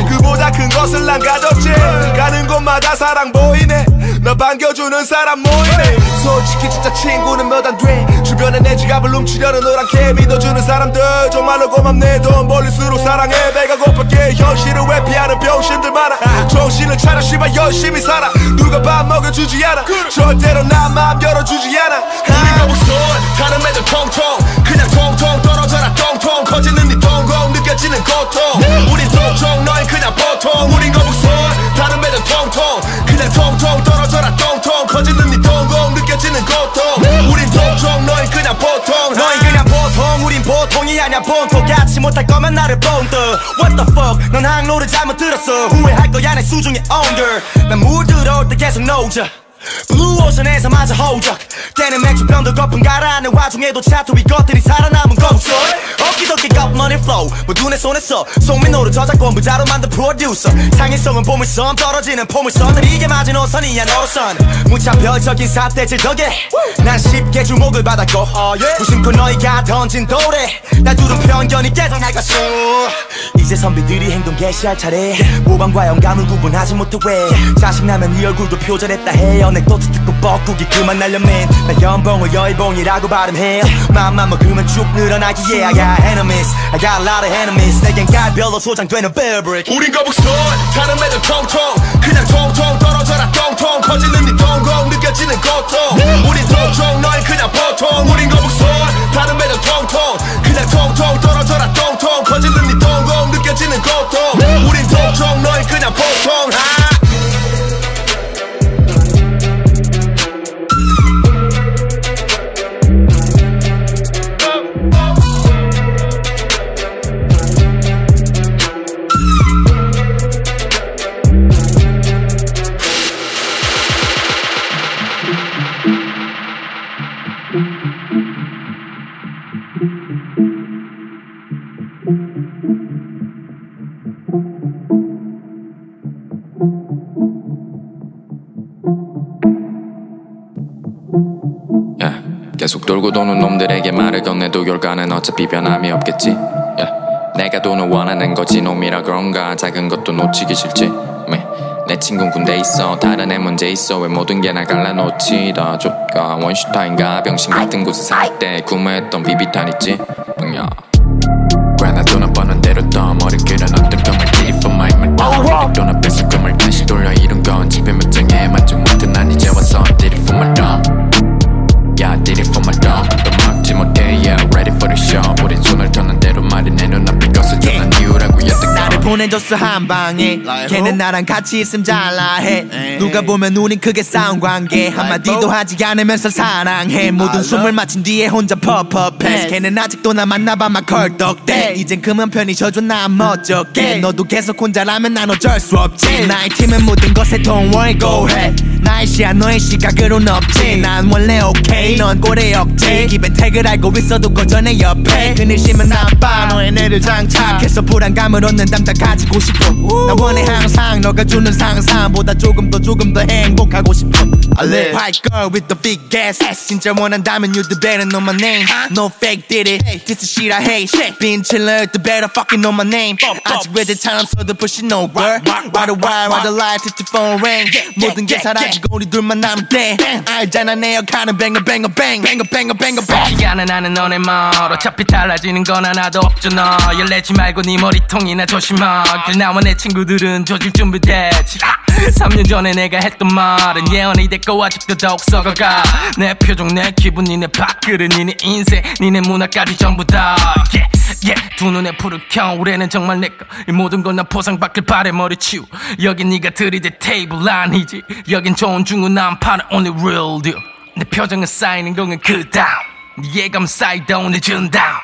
그보다 큰 것을 난 가졌지. 가는 곳마다 사랑 보이네 나 반겨주는 사람 모이네 솔직히 진짜 친구는 몇 안 돼. 주변에 내 지갑을 훔치려는 노랗게 믿어주는 사람들. 정말로 고맙네. 돈 벌릴수록 사랑해. 배가 고팠게. 현실을 회피하는 병신들 많아. 정신을 차려. 씨발 열심히 살아. 누가 밥 먹여주지 않아. 절대로 나 마음 열어주지 않아. 우리 거북선 다른 애들 통통. 그냥 통통 떨어져라 통통. 커지는 네 동공. 느껴지는 고통. 우린 통통 너희 그냥 보통. 우린 거북선 다른 애들 통통. 그냥 통통 떨어져라 통통. 커지는 네 동공 느껴지는 고통. 우린 통통 너희 그냥 보통. 너희 그냥 보통. 우린 보통이 아냐 본토. 같이 못할 거면 나를 본드 What the fuck? 넌 항로를 잘못 들었어. 후회할 거야 내 수중에 girl 난 물들어올 때 계속 노자 블루 오션에서 마저 호적 때는 맥주병도 거품 가라앉는 와중에도 차투비 것들이 살아남은 거북소 어깨덕게 got flow. 뭐 눈에 손에 써. 송민호로 저작권 부자로 만든 프로듀서 상인성은 보물섬 떨어지는 포물선을 이게 맞은 오선이야 너로선 무차별적인 사태질 덕에 난 쉽게 주목을 받았고 무심코 너희가 던진 돌에. 날 두른 편견이 깨져날 것을 이제 선비들이 행동 개시할 차례. 모방과 영감을 구분하지 못해 왜? 짜증나면 네 얼굴도 표절했다 해 어넥도트 듣고 뻐꾸기 그만 날려맨. 나 연봉을 여의봉이라고 발음해. 맘만 먹으면 쭉 늘어나기에 I got enemies. I got a lot of enemies. 내겐 깔별로 소장되는 fabric. 우린 거북선 다른 애들 통통. 그냥 통통 떨어져라 똥통. 커지는 네 동공 느껴지는 고통. 우린 통통 너희 그냥 보통. 우린 거북선 다른 애들 통통. 그냥 통통 떨어져라 똥통. 커지는 네 동공 느껴지는 고통. 우린 통통 너희 그냥 보통 돌고 도는 놈들에게 말을 건네도 결과는 어차피 변함이 없겠지. 야, 내가 돈을 원하는 거지 놈이라 그런가? 작은 것도 놓치기 싫지. 매, 내 친구 군대 있어. 다른 애 문제 있어. 왜 모든 게날 갈라놓지 다. 좁가 원슈타인가? 병신 같은 곳에 살 때 구매했던 비비탄 있지. 야. 꽤나 돈을 버는 대로 떠. 머리길은 어떤 for my my dog 돈을 뺏을 꿈을 다시 돌려. 이룬 건 집에 몇 장에 만족 못해 난 이제 와서 my dog Yeah, I did it for my dog 또 막지 못해 yeah ready for the show 우린 손을 터는 대로 말이 내 눈앞에 거스져 난 이유라고 나를 보내줬어 한 방에. 걔는 나랑 같이 있음 잘라해. 누가 보면 우린 크게 싸운 관계. 한마디도 하지 않으면서 사랑해. 모든 숨을 마친 뒤에 혼자 퍼퍼패스. 걔는 아직도 나 만나봐 막 컬떡대. 이젠 그만 편히 져줘 난 멋쩍게. 너도 계속 혼자라면 난 어쩔 수 없지. 나의 팀은 모든 것에 don't worry go ahead. 나의 시야 너의 시각으론 없지. 난 원래 오케이 넌 꼴의 억제 기벤택을 알고 있어도 고전의 옆에. 그늘심은 나빠 너의 뇌를 장착해서 불안감을 얻는 담당 가지고 싶어 나 원해 항상 너가 주는 상상보다 조금 더 조금 더 행복하고 싶어 I live white girl with the big ass 진짜 원한다면 you the better know my name No fake did it This is shit I hate Been chiller the better fucking know my name 아직 외제처럼 써도 push it no girl Why the why why the lie touch the phone ring 모든 게 사라지고 우리 둘만 남은 때 알잖아 내 역할은 banger banger bang banger banger banger bang 기간은 나는 너네 말 어차피 달라지는 건 하나도 없죠 너 열내지 말고 네 머리통이나 조심하 그 나와 내 친구들은 조질 준비됐지. 3년 전에 내가 했던 말은 예언이 됐고 아직도 더욱 썩어가. 내 표정 내 기분 니네 밥그릇 니네 인생 니네 문화까지 전부 다. Yeah, yeah. 두 눈에 불을 켜. 올해는 정말 내꺼 이 모든 걸나 포상받길 바래 머리 치우. 여긴 네가 들이대 테이블 아니지. 여긴 좋은 중후 난 파는 only real deal. 내 표정은 쌓이는 공은 그 다음. 네 예감 쌓이다 오늘 준다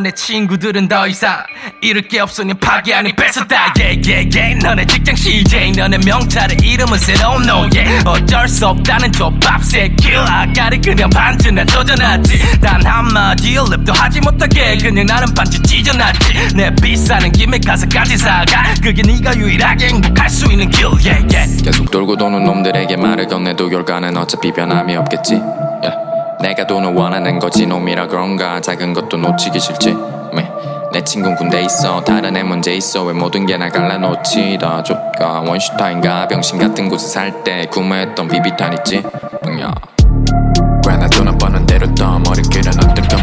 내 친구들은 더 이상 잃을 게 없으니 파기 아니 뺏었다. Yeah yeah yeah. 너네 직장 CJ 너네 명찰의 이름은 새로운 no yeah. 어쩔 수 없다는 조밥 새끼 아까리 그냥 반쯤 도전하지. 단 한마디 랩도 하지 못하게. 그냥 나는 반쯤 찢어놨지. 내 비싸는 김에 가사까지 사가. 그게 네가 유일하게 행복할 수 있는 길. Yeah yeah. 계속 돌고 도는 놈들에게 말을 건네도 결과는 어차피 변함이 없겠지. Yeah. 내가 돈을 원하는 거지 놈이라 그런가? 작은 것도 놓치기 싫지. 매. 내 친구 군대 있어. 다른 애 문제 있어. 왜 모든 게날 갈라놓지 다 좁가 원슈타인가? 병신 같은 곳에 살 때 구매했던 비비탄 있지? 야. 꽤나 돈을 버는 대로 떠 머리길은 어떤 꿈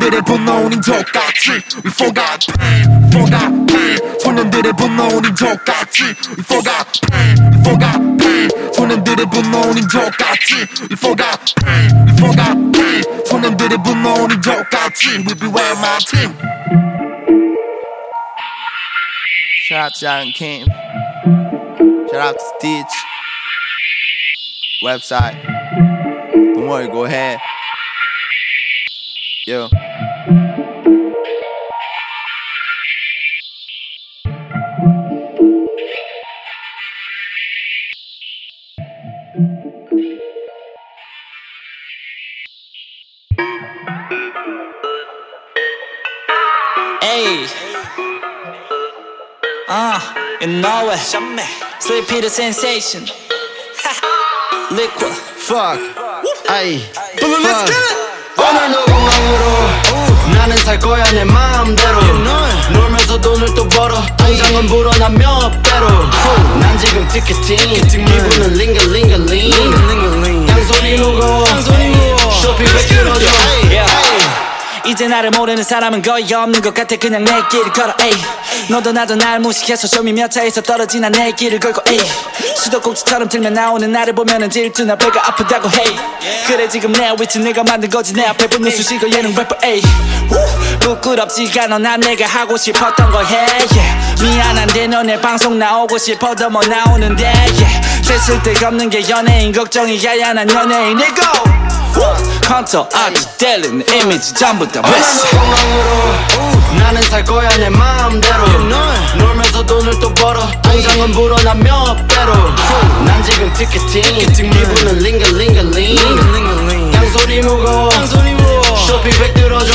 소년들의 분노 우린 족같이 We forgot pain forgot pain 소년들의 분노 우린 족같이 We forgot pain We forgot pain 소년들의 분노 우린 족같이 We forgot pain We forgot pain 소년들의 분노 우린 족같이 We be with my team Shout out to John Kim Shout out to Stitch website. Don't worry, go ahead. Yo. Ayy. Uh, you know it. Sleepy the sensation. Liquid. Fuck. 아이. Fuck. 오늘 노공항으로? 나는 살 거야 내 마음대로. 놀면서 돈을 또 벌어. 통장은 불어나 몇 배로. 난 지금 티켓팅. 기분은 링글링글링 양손이 무거워. 쇼핑백 들어줘 이제 나를 모르는 사람은 거의 없는 것 같아. 그냥 내 길을 걸어 에이. 너도 나도 날 무식해서 쇼미 몇 차에서 떨어지나 내 길을 걸고 에이. 수도꼭지처럼 틀면 나오는 나를 보면은 질투나 배가 아프다고 헤이. 그래 지금 내 위치 내가 만든 거지. 내 앞에 붙는 수식어 얘는 래퍼 에이. 후, 부끄럽지가 않아. 난 내가 하고 싶었던 걸해 yeah. 미안한데 너네 방송 나오고 싶어도 뭐 나오는데 yeah. 됐을 데가 없는 게 연예인 걱정이야 난 연예인 이고 컨터 아트 델리는 이미지 전부 다 베스트 공항으로 나는 살 거야 내 마음대로. 놀면서 돈을 또 벌어. 통장은 불어나 몇 배로. 난 지금 티켓팅 기분은 링글링글링. 양손이 무거워. 쇼핑백 들어줘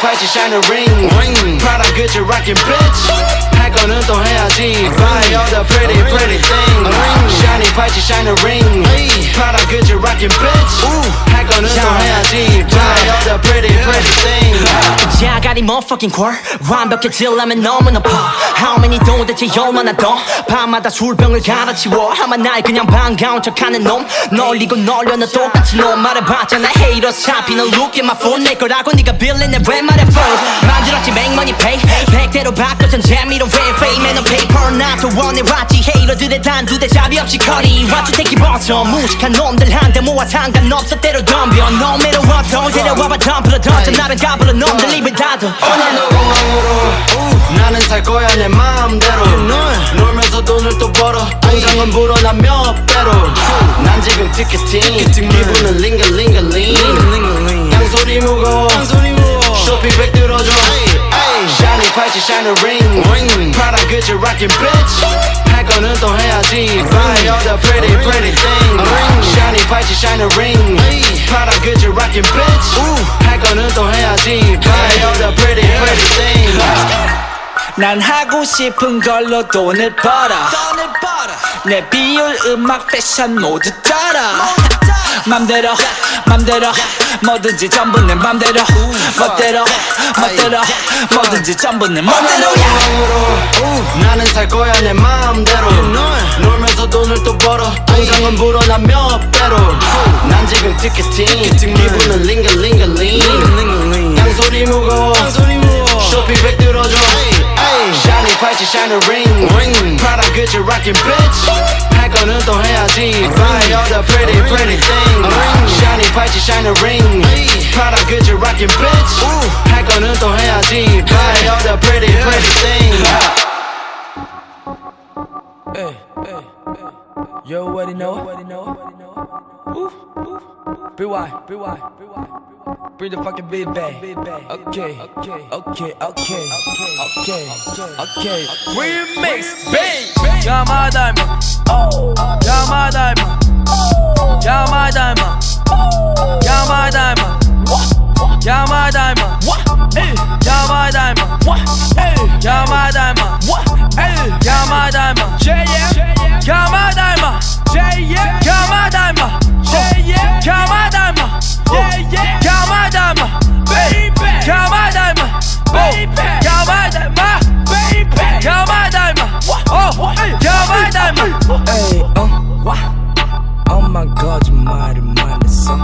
팔찌 shiny ring Prada 그치 rockin' bitch 할 거는 또 해야지 Buy all the pretty pretty things shiny 팔찌 shiny ring Prada 그치 rockin' bitch 할 거는 또 해야지 Buy all the pretty pretty things 야가리 motherfucking core 완벽해지려면 너무 높아 How many 도대체 얼마나 더 밤마다 술병을 갈아치워 아마 날 그냥 반가운 척하는 놈 널리고 널려 너 똑같이 놈 말해봤잖아 haters 잡히는 look in my phone 내 거라고 네가 빌리네 왜 말해 phone 만들었지 make money pay. 백대로 바꿔선 재미로 왜 fame 너 paper 나도 원해왔지 hater들의 단두대 잡이 없이 커리. Watch you take it 벗어 무식한 놈들 한테 모아 상관없어. 때로 덤벼. No matter what 더 데려와봐 덤프로 던져. 나를 가불어 놈들 입에 닫아. 오늘도 공항으로 나는 살 거야 내 마음대로. 놀면서 돈을 또 벌어. 통장은 불어나 몇 배로. 난 지금 티켓팅 기분은 링글링글링. 양손이 무거워 쇼핑백 들어줘 shiny 팔찌 shiny ring Prada 그치 bitch 할 거는 또 해야지 Buy all the pretty pretty things shiny 팔찌 shiny ring 프라다 그치 rockin' bitch 할 거는 또 해야지 Buy all the pretty pretty things 난 하고 싶은 걸로 돈을 벌어 내 비율 음악 패션 모두 따라 맘대로 맘대로 뭐든지 전부 내 맘대로 멋대로 멋대로 뭐든지 전부 내 맘대로야 나는 살 거야 내 마음대로. 놀면서 돈을 또 벌어. 통장은 불어나 몇 배로. 난 지금 티켓팅. 기분은 링글링글링. 양손이 무거워. 쇼핑백 들어줘 샤니 팔찌 샤니 링 프라다 그치 rockin' bitch 할 거는 또 해야지 Buy all the pretty pretty things 샤니 팔찌 샤니 링 프라다 그치 rockin' bitch 할 거는 또 해야지 Buy all the pretty pretty things Hey, hey, hey. Yo, what do you know? What do you know? Oof, oof. BY, BY, BY. Bring the fucking big bag. Okay, okay, okay, okay, okay, okay. Remix, babe. You're my diamond. Oh, you're my diamond. You're my diamond. You're my diamond. You're my diamond. You're my diamond. You're my diamond. Yeah, yeah. Llama Diamond. Yeah, yeah. Llama Diamond. Yeah, yeah. Llama Diamond. Yeah, yeah. Llama Diamond. Baby. Llama Diamond. Baby. Llama Diamond. Baby. Llama Diamond. Oh, Llama Diamond. Hey, uh, what? 엄마 거짓말을 말했어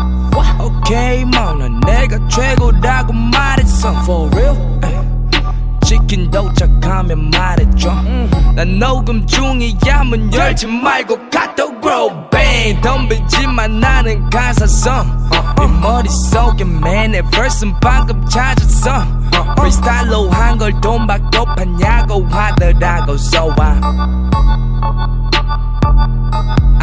오케이 마나 내가 최고라고 말했어 For real? 치킨 도착하면 말해줘. 난 녹음 중이야 문 열지 말고 카톡 grow bang. 덤비지만 나는 가사성. 네 머릿속에 맨의 verse는 방금 찾았어. 프리스타일로 한 걸 돈 받고 파냐고 하더라고. So I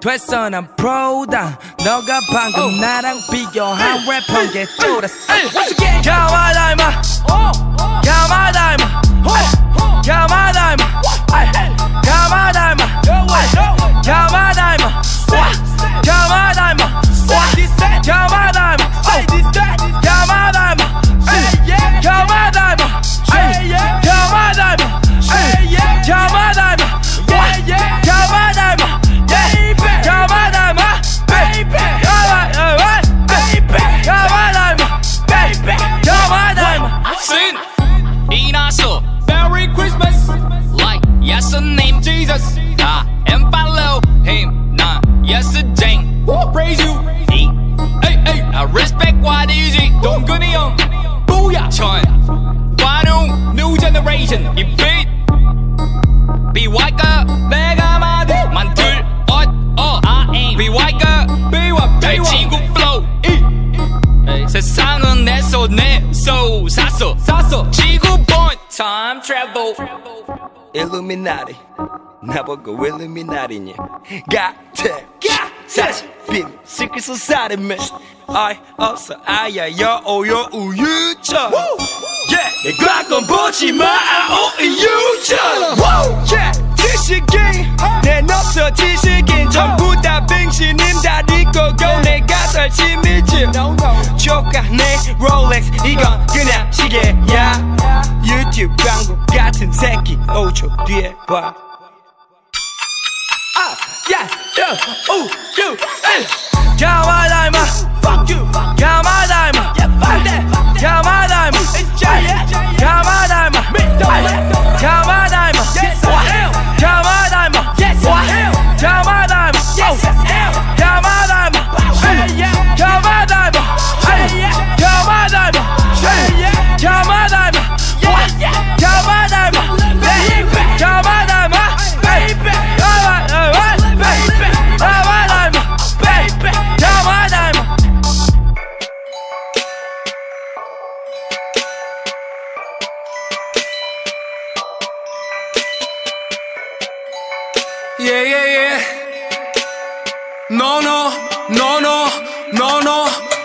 됐어 난 프로다 너가 방금 oh. 나랑 비교한 랩한 게 쫄았어 야마다 임마 야마다 임마 야마다 임마 야마다 임마 야마다 임마 야마다 임마 야마다 임마 야마다 child. Why new generation? Be whiter, 내가 말해 만들 all I am. Be whiter, be what be what. flow. 세상은 내 so 샀어 샀어 지구 point time travel. Illuminati 나보고 Illuminati냐? Got it. Got 사실 비밀 secret society man 아이 없어 아야 여오요 우유처럼 yeah 내가 건 보지마 아오 이유처럼 yeah 지식이 내 없어 지식인 전부 다 빙신임 다리 꼬고 내가 설치미지 조카 내 롤렉스 이건 그냥 시계야 유튜브 광고 같은 새끼 5초 뒤에 봐 Ah, yeah, yeah, ooh, you, hey. Got my dime, fuck you. Got my dime, yeah, fuck that. Got my dime, yeah, got my dime, me, got my dime, yes, what hell? Got my dime, yes, what hell? Got my dime, yes, hell. Got my dime, hey, yeah, got my dime, hey, yeah, got my dime, hey, yeah, got my dime, what? Got my dime. Yeah, yeah, yeah. No, no, no, no, no, no,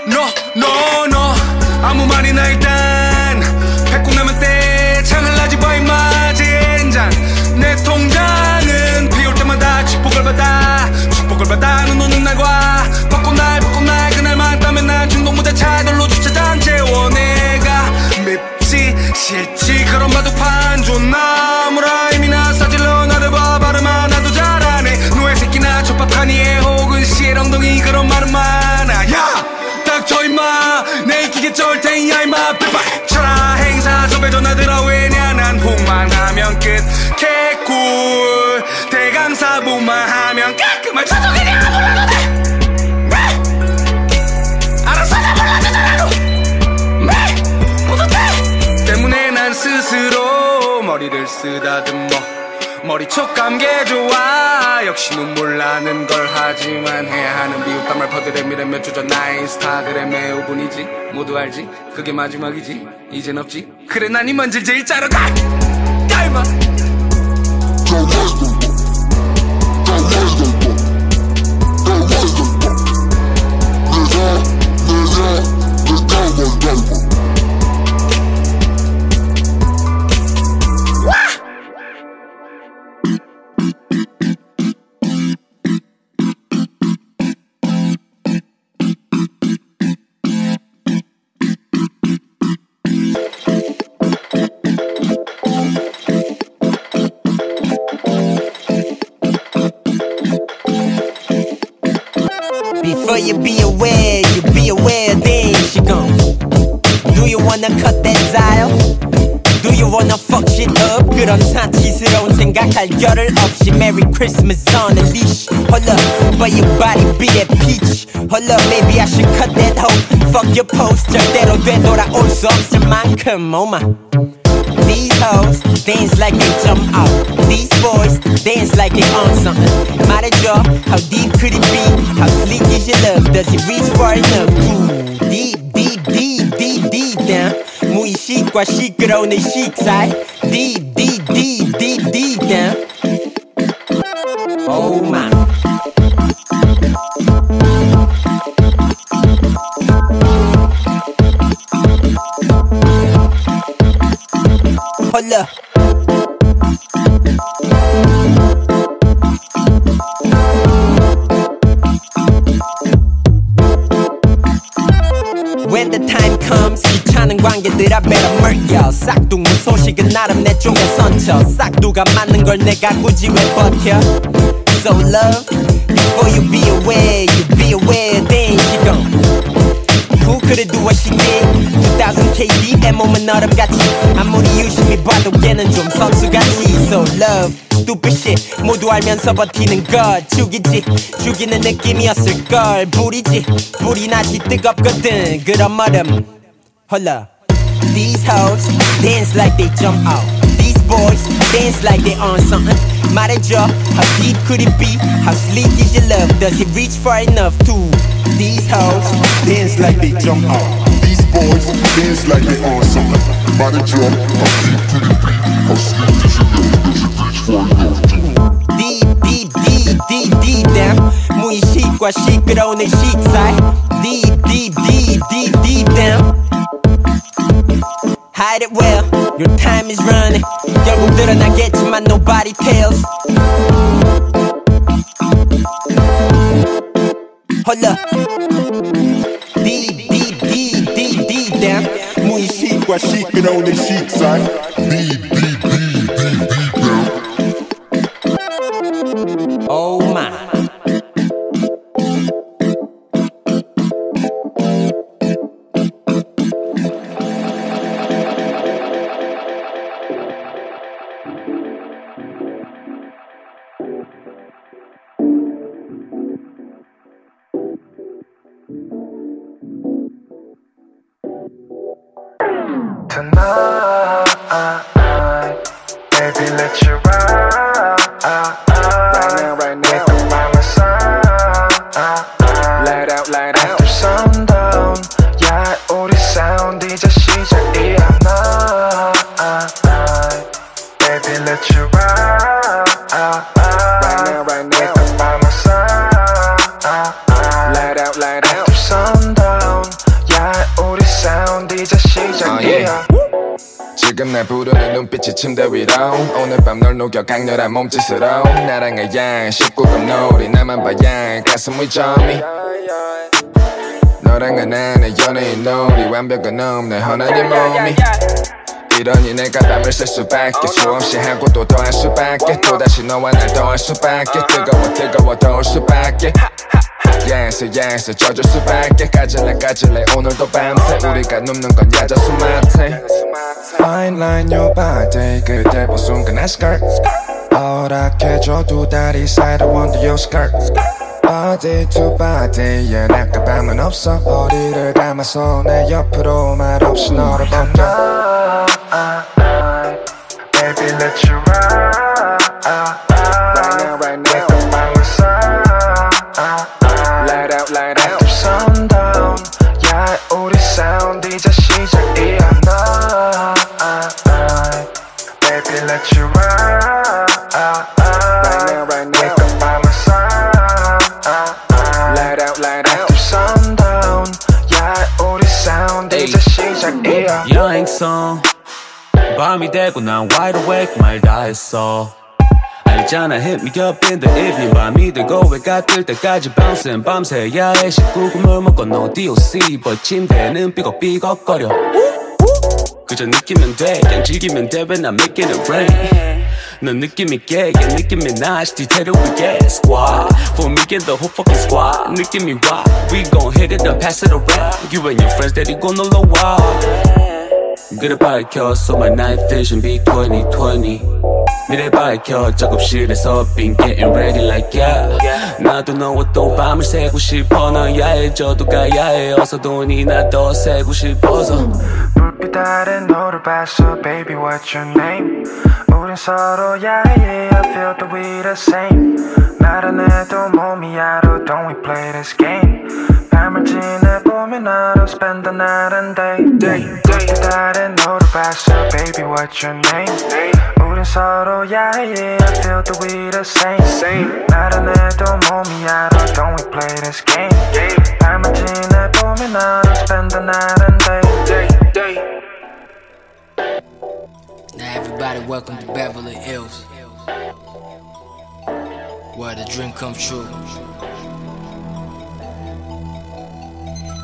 no, no, no. 아무 말이나 일단 뱉고 나면 때 창을 나지 바이마 젠장 내 통장은 비올 때마다 축복을 받아 축복을 받아 눈 오는 날과 벚꽃날 벚꽃날 그날만 따면 난 중동무대 차들로 주차장 채워 내가 밉지 싫지 그런 마두판 존나 젖밥하니에 혹은 시엘 엉덩이 그런 말은 많아. 야! 닥쳐 임마! 내 기계 쩔 테니야 임마. 쳐라! 행사 섭외 전화 들어 왜냐 난 폭망하면 끝. 개꿀! 대강사부만 하면 깔끔한 저속이냐 몰라도! 돼 스스로 머리를 쓰다듬어 머리 촉감 개 좋아 역시 눈물 나는 걸 하지만 해야 하는 비웃단 말 퍼드레 미래 몇 주 전 나의 인스타그램의 5분이지. 모두 알지? 그게 마지막이지. 이젠 없지. 그래 난이 먼지 제일 짜러 가 깔마 사치스러운 생각할 겨를 없이 Merry Christmas on a leash Hold up but your body be that peach Hold up maybe I should cut that hoe Fuck your post 절대로 되돌아올 수 없을 만큼 Oh my These hoes dance like they jump out. These boys dance like they on something. 말해줘, how deep could it be? How sleek is your love? Does it reach far enough? Ooh, deep, deep, deep, deep, deep down. 무의식과 시끄러운 내 식사이. Deep, deep, deep, deep, deep down. Oh my. Hold up. When the time comes 귀찮은 관계들 I better merge 싹둥 소식은 나름 내 쪽에 선쳐 싹두가 맞는 걸 내가 굳이 왜 버텨 So love Before you be aware You be aware then she gone Who could've do what she did 2000 KD 내 몸은 얼음같이 아무리 유심히 봐도 걔는 좀 선수같이 So love stupid shit 모두 알면서 버티는 것 죽이지 죽이는 느낌이었을걸 불이지 불이 나지 뜨겁거든 그런 얼음 홀라 These hoes dance like they jump out These boys dance like they on something 말해줘 How deep could it be? How sleek is your love? Does it reach far enough to These hoes dance like they jump out. These boys dance like they on something. Body drop, how deep could it be? How sleep is your love? Does it reach far enough? Deep, deep, deep, deep, deep down 무의식과 시끄러운 내 식사이 Deep, deep, deep, deep, deep down Hide it well, your time is running 결국 드러나겠지만 nobody tells Hold up Deep, deep, deep, deep, deep down 무의식과 시끄러운 내식 널 녹여 강렬한 몸짓으로 나랑의 양 19금 놀이 나만 봐야 가슴 위점이. 너랑은 나의 연예인 놀이. 완벽은 없네 하나님 몸이. 이러니 내가 밤을 쓸 수밖에. 수없이 하고 또 더할 수밖에. 또다시 너와 날 더할 수밖에. 뜨거워 뜨거워 더울 수밖에. 야스 야스 젖을 수밖에. 까질래 까질래 오늘도 밤새. 우리가 눕는 건 야자수 마트. Fine line your body. 그대 본 순간 내 skirt 허락해줘 두 다리 사이로 원도 your skirt to body yeah 나가 밤은 없어. 허리를 감아서 내 옆으로 말없이 너를 벗겨 되고 난 wide awake 말 다 했어 알잖아 hit me up in the evening 밤이 되고 해가 뜰 때까지 bouncing 밤새 야해 식구금을 먹고 no DOC but 침대는 삐걱삐걱거려 그저 느끼면 돼 그냥 즐기면 돼 when I'm making it rain 넌 느낌 있게 yeah, 느낌 있나시 디테일을 위해 squad For me and the whole fucking squad 느낌이 와 We gon' hit it and pass it around You and your friends 데리고 놀러 와 그래 밝혔어 my night vision be 2020 미래 밝혀 작업실에서 been getting ready like yeah 나도 너와 또 밤을 새고 싶어 너 야해져도 가야 해 어서 돈이 나더 새고 싶어서 불빛 아래 너를 봤어 baby what's your name 우린 서로야 yeah I feel that we the same 나른해도 몸이 알아 don't we play this game 밤을 지내보면 알아 spend the night and day day 불빛 아래 너를 봤어 baby what's your name 우린 서로야 yeah I feel that we the same 나른해도 몸이 알아 don't we play this game 밤을 지내보면 알아 spend the night and day day Now everybody welcome to Beverly Hills Where the dream comes true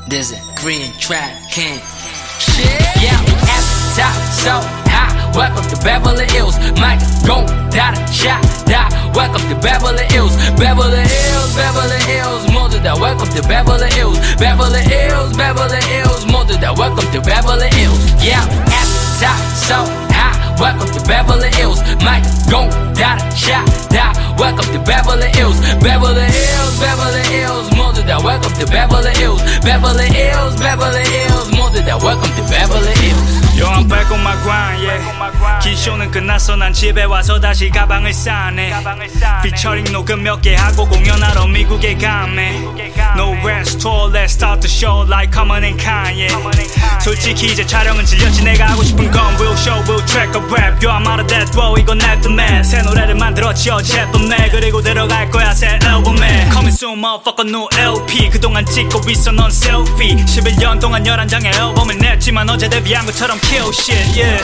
There's a green trap king. Shit. Yeah, at the top, so high. Welcome to Beverly Hills. Mike gon' die, shot, die. Welcome to Beverly Hills. Beverly Hills, Beverly Hills. More than that, welcome to Beverly Hills. Beverly Hills, Beverly Hills. More than that, welcome to Beverly Hills. Yeah, at the top, so Welcome to Beverly Hills. Might gon' die, shot, die. Welcome to Beverly Hills. Beverly Hills, Beverly Hills. Mother that welcome to Beverly Hills. Beverly Hills, Beverly Hills. Mother that welcome to Beverly Hills. Yo, I'm back on my grind, yeah. 기쇼는 끝났어, 난 집에 와서 다시 가방을 싸네. 피처링 녹음 몇 개 하고 공연하러 미국에 가네. No rest tour, let's start the show like Common and Kanye. 솔직히 이제 촬영은 질렸지, 내가 하고 싶은 건 will show, will track a rap. Yo, I'm out of that row, 이건 man. 새 노래를 만들었지, 어젯밤 내. 그리고 들어갈 거야, 새 앨범에. Soon, motherfucker, new LP. 그동안 찍고 있어, 넌 selfie. 11년 동안 11장의 앨범을 냈지만 어제 데뷔한 것처럼 kill shit, yeah.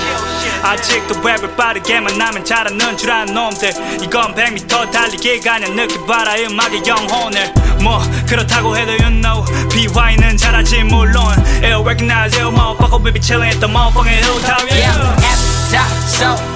아직도 랩을 빠르게 만나면 잘하는 줄 아는 놈들. 이건 100m 달리기가 아니야, 느껴봐라, 음악의 영혼을. 뭐, 그렇다고 해도 you know. BY는 잘하지, 물론. Ill recognize, ill motherfucker, we be chillin' at the motherfucking hilltop, Yeah, yeah. at the top so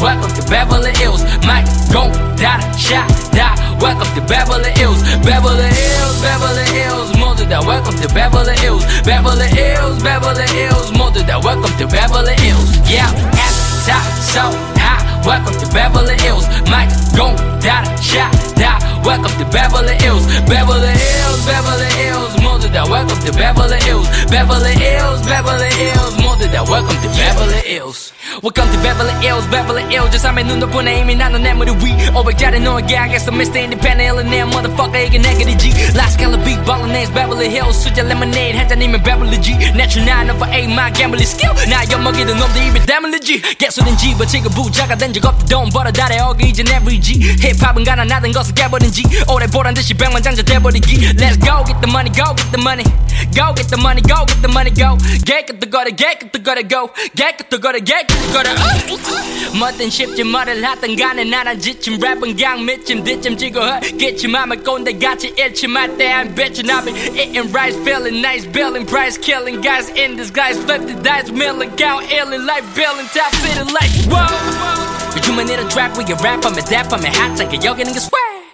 Welcome to Beverly Hills. Might go die, shot, die. Welcome to Beverly Hills. Beverly Hills, Beverly Hills. Mother that welcome to Beverly Hills. Beverly Hills, Beverly Hills. Mother that welcome to Beverly Hills. Yeah, at the top, so high. Welcome to Beverly Hills. Might go die, shot, da Welcome to Beverly Hills Beverly Hills Beverly Hills 모두 다 welcome to Beverly Hills Beverly Hills Beverly Hills 모두 다 welcome to Beverly Hills Welcome to Beverly Hills Beverly Hills 저 삶의 눈 덕분에 이미 나는 내 무릎 위 500짜리 너에게 하겠어 Mr. Independent 일어내 motherfucker 이게 내게 되지 Last color big ballin' names Beverly Hills 수제 lemonade 한 잔이면 Beverly G Natural 9 over 8 my gambling skill 나 엿먹이던 놈들 입에 대물리지 개수는 집어치고 부자가 된 적 없다 돈 벌어 달에 어기 이젠 every G 힙합은 가난하던 것 을 깨버린 G 오래 보란 듯이 백만장자 돼버리기 Let's go get the money go get the money Go get the money go get the money go get the 거래 get the 거래 go get the 거래 get the 거래 뭐든 쉽지 뭐를 하든 간에 나란 지침 랩은 그냥 미침 뒤침 지고 허 기침 하면 꼰대 같이 일침할 때한 bitchin' I've been eating rice feeling nice billing price killing guys in disguise flip the dice milling count illing like billing top city like whoa 요즘은 이런 trap 위에 랩하면 랩하면 핫하게 여기는 게 swag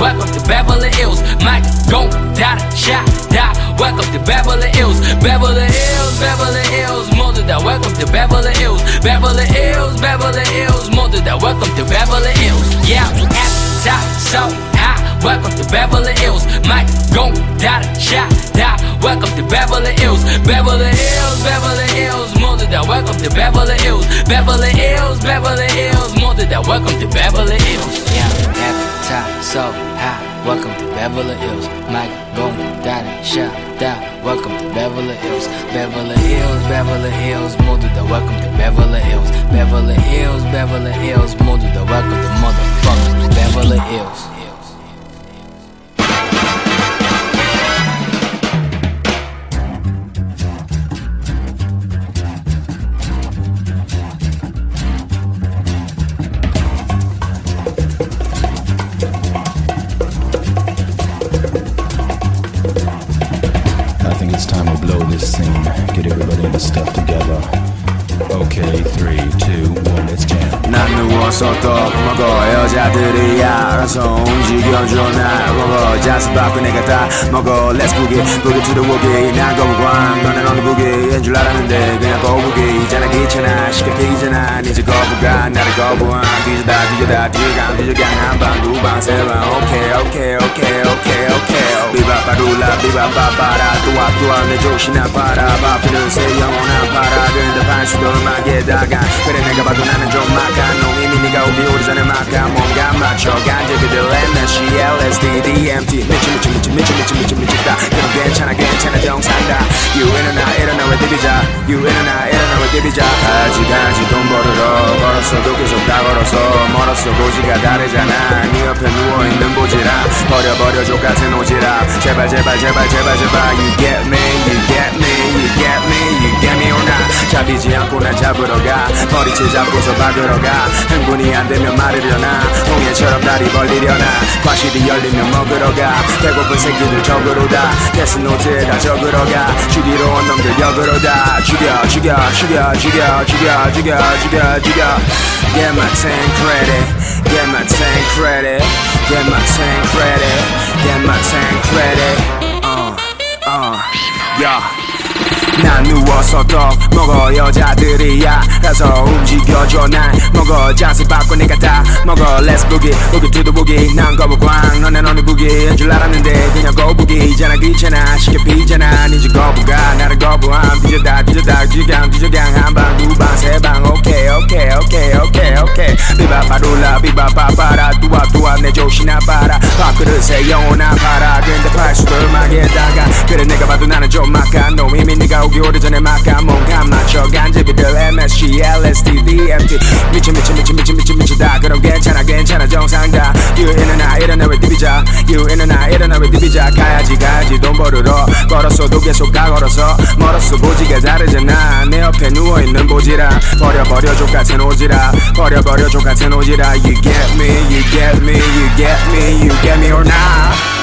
Welcome to Beverly Hills. Mike gon' da cha da. Welcome to Beverly Hills. Beverly Hills, Beverly Hills. Mother that welcome to Beverly Hills. Beverly Hills, Beverly Hills. Mother that welcome to Beverly Hills. Yeah, top, so high. Welcome to Beverly Hills. Mike gon' da cha da. Welcome to Beverly Hills. Beverly Hills, Beverly Hills. Mother that welcome to Beverly Hills. Beverly Hills, Beverly Hills. Mother that welcome to Beverly Hills. Yeah, top, so Welcome to Beverly Hills. Mike going Daddy and shout down. Welcome to Beverly Hills. Beverly Hills, Beverly Hills, Moduda. Welcome to Beverly Hills. Beverly Hills, Beverly Hills, Moduda. Welcome to motherfuckers, Beverly Hills. 여자들이야 알아서 움직여줘. 날 먹어 자세 바꿔 내가 다 먹어 Let's boogie. Boogie to the woogie. 난 거부광 너는 어느 부기인 줄 알았는데 그냥 거북이 있잖아 귀찮아. 쉽게 피잖아. 니즈 거부가 나를 거부한 뒤져다 뒤져다 뒤강 뒤져강 한방 두방 세방. 오케이 오케이 오케이 오케이 오케이 비바바룰라 비바바바라. 또아 또아 내 조신아 바라. 바피는 새 영원한 바라. 근데 반수도 음악에다가. 그래 내가 봐도 나는 좀 막한 놈 이미 네가 오기 오기 전에 막한 몸과 맞춰 간제비들 MSG LSD DMT 미치 미치 미치 미치 미치 미치 미치다. 그럼 괜찮아 괜찮아. 정상다. You 일어나 일어나 왜 디비자. You 일어나 일어나 왜 디비자. 가지 가지 돈 벌으러 걸었어도 계속 다 걸어서 멀었어. 고지가 다르잖아. 네 옆에 누워있는 보지라. 버려 버려 족같은 오지라 제발 제발 제발 제발 제발 You get me You get me You get me You get me or not. 잡히지 않고 날 잡으러 가. 머리채 잡고서 박으러 가. 흥분이 안 되면 말으려나. 홍해처럼 다리 벌리려나. 과실이 열리면 먹으러 가. 배고픈 새끼들 적으로 다. 데스노트에다 적으러 가. 주디로 온 놈들 역으로 다. 죽여 죽여 죽여 죽여 죽여 죽여 죽여 죽여. Get my 10 credit Get my 10 credit Get my 10 credit Get my 10 credit. Uh, uh, yeah 난 누워서 떡 먹어 여자들이야. 가서 움직여줘 날 먹어 자세 바꿔 내가 다 먹어. Let's boogie boogie to the boogie. 난 거부광 너넨 어느 부기인 줄 알았는데 그냥 거북이잖아 귀찮아 쉽게 피잖아. 니즈 거부가 나를 거부함. 뒤져다 뒤져다 뒤gang 뒤져gang 한방 두방 세방. 오케이 오케이 오케이 오케이 오케이. 비바바룰라 비바바바라. 뚜아 뚜아 내 조시나 바라. 밥그릇에 영원한 바라. 근데 팔수도 음악에다가. 그래 내가 봐도 나는 좀 막한 놈 이미 네가 오기 오래전에 막한 몸감 맞춰 간제비들 MSG LSD DMT 미치 미치 미치 미치 미치 미치다. 그럼 괜찮아 괜찮아. 정상다. You 일어나 일어나 왜 디비자. You 일어나 일어나 왜 디비자. 가야지 가야지. 돈 벌으러 걸었어도 계속 가 걸어서 멀었어. 보지가 다르잖아. 내 옆에 누워있는 보지라. 버려 버려 족같은 오지라. 버려 버려 족같은 오지라. You get me You get me You get me You get me or not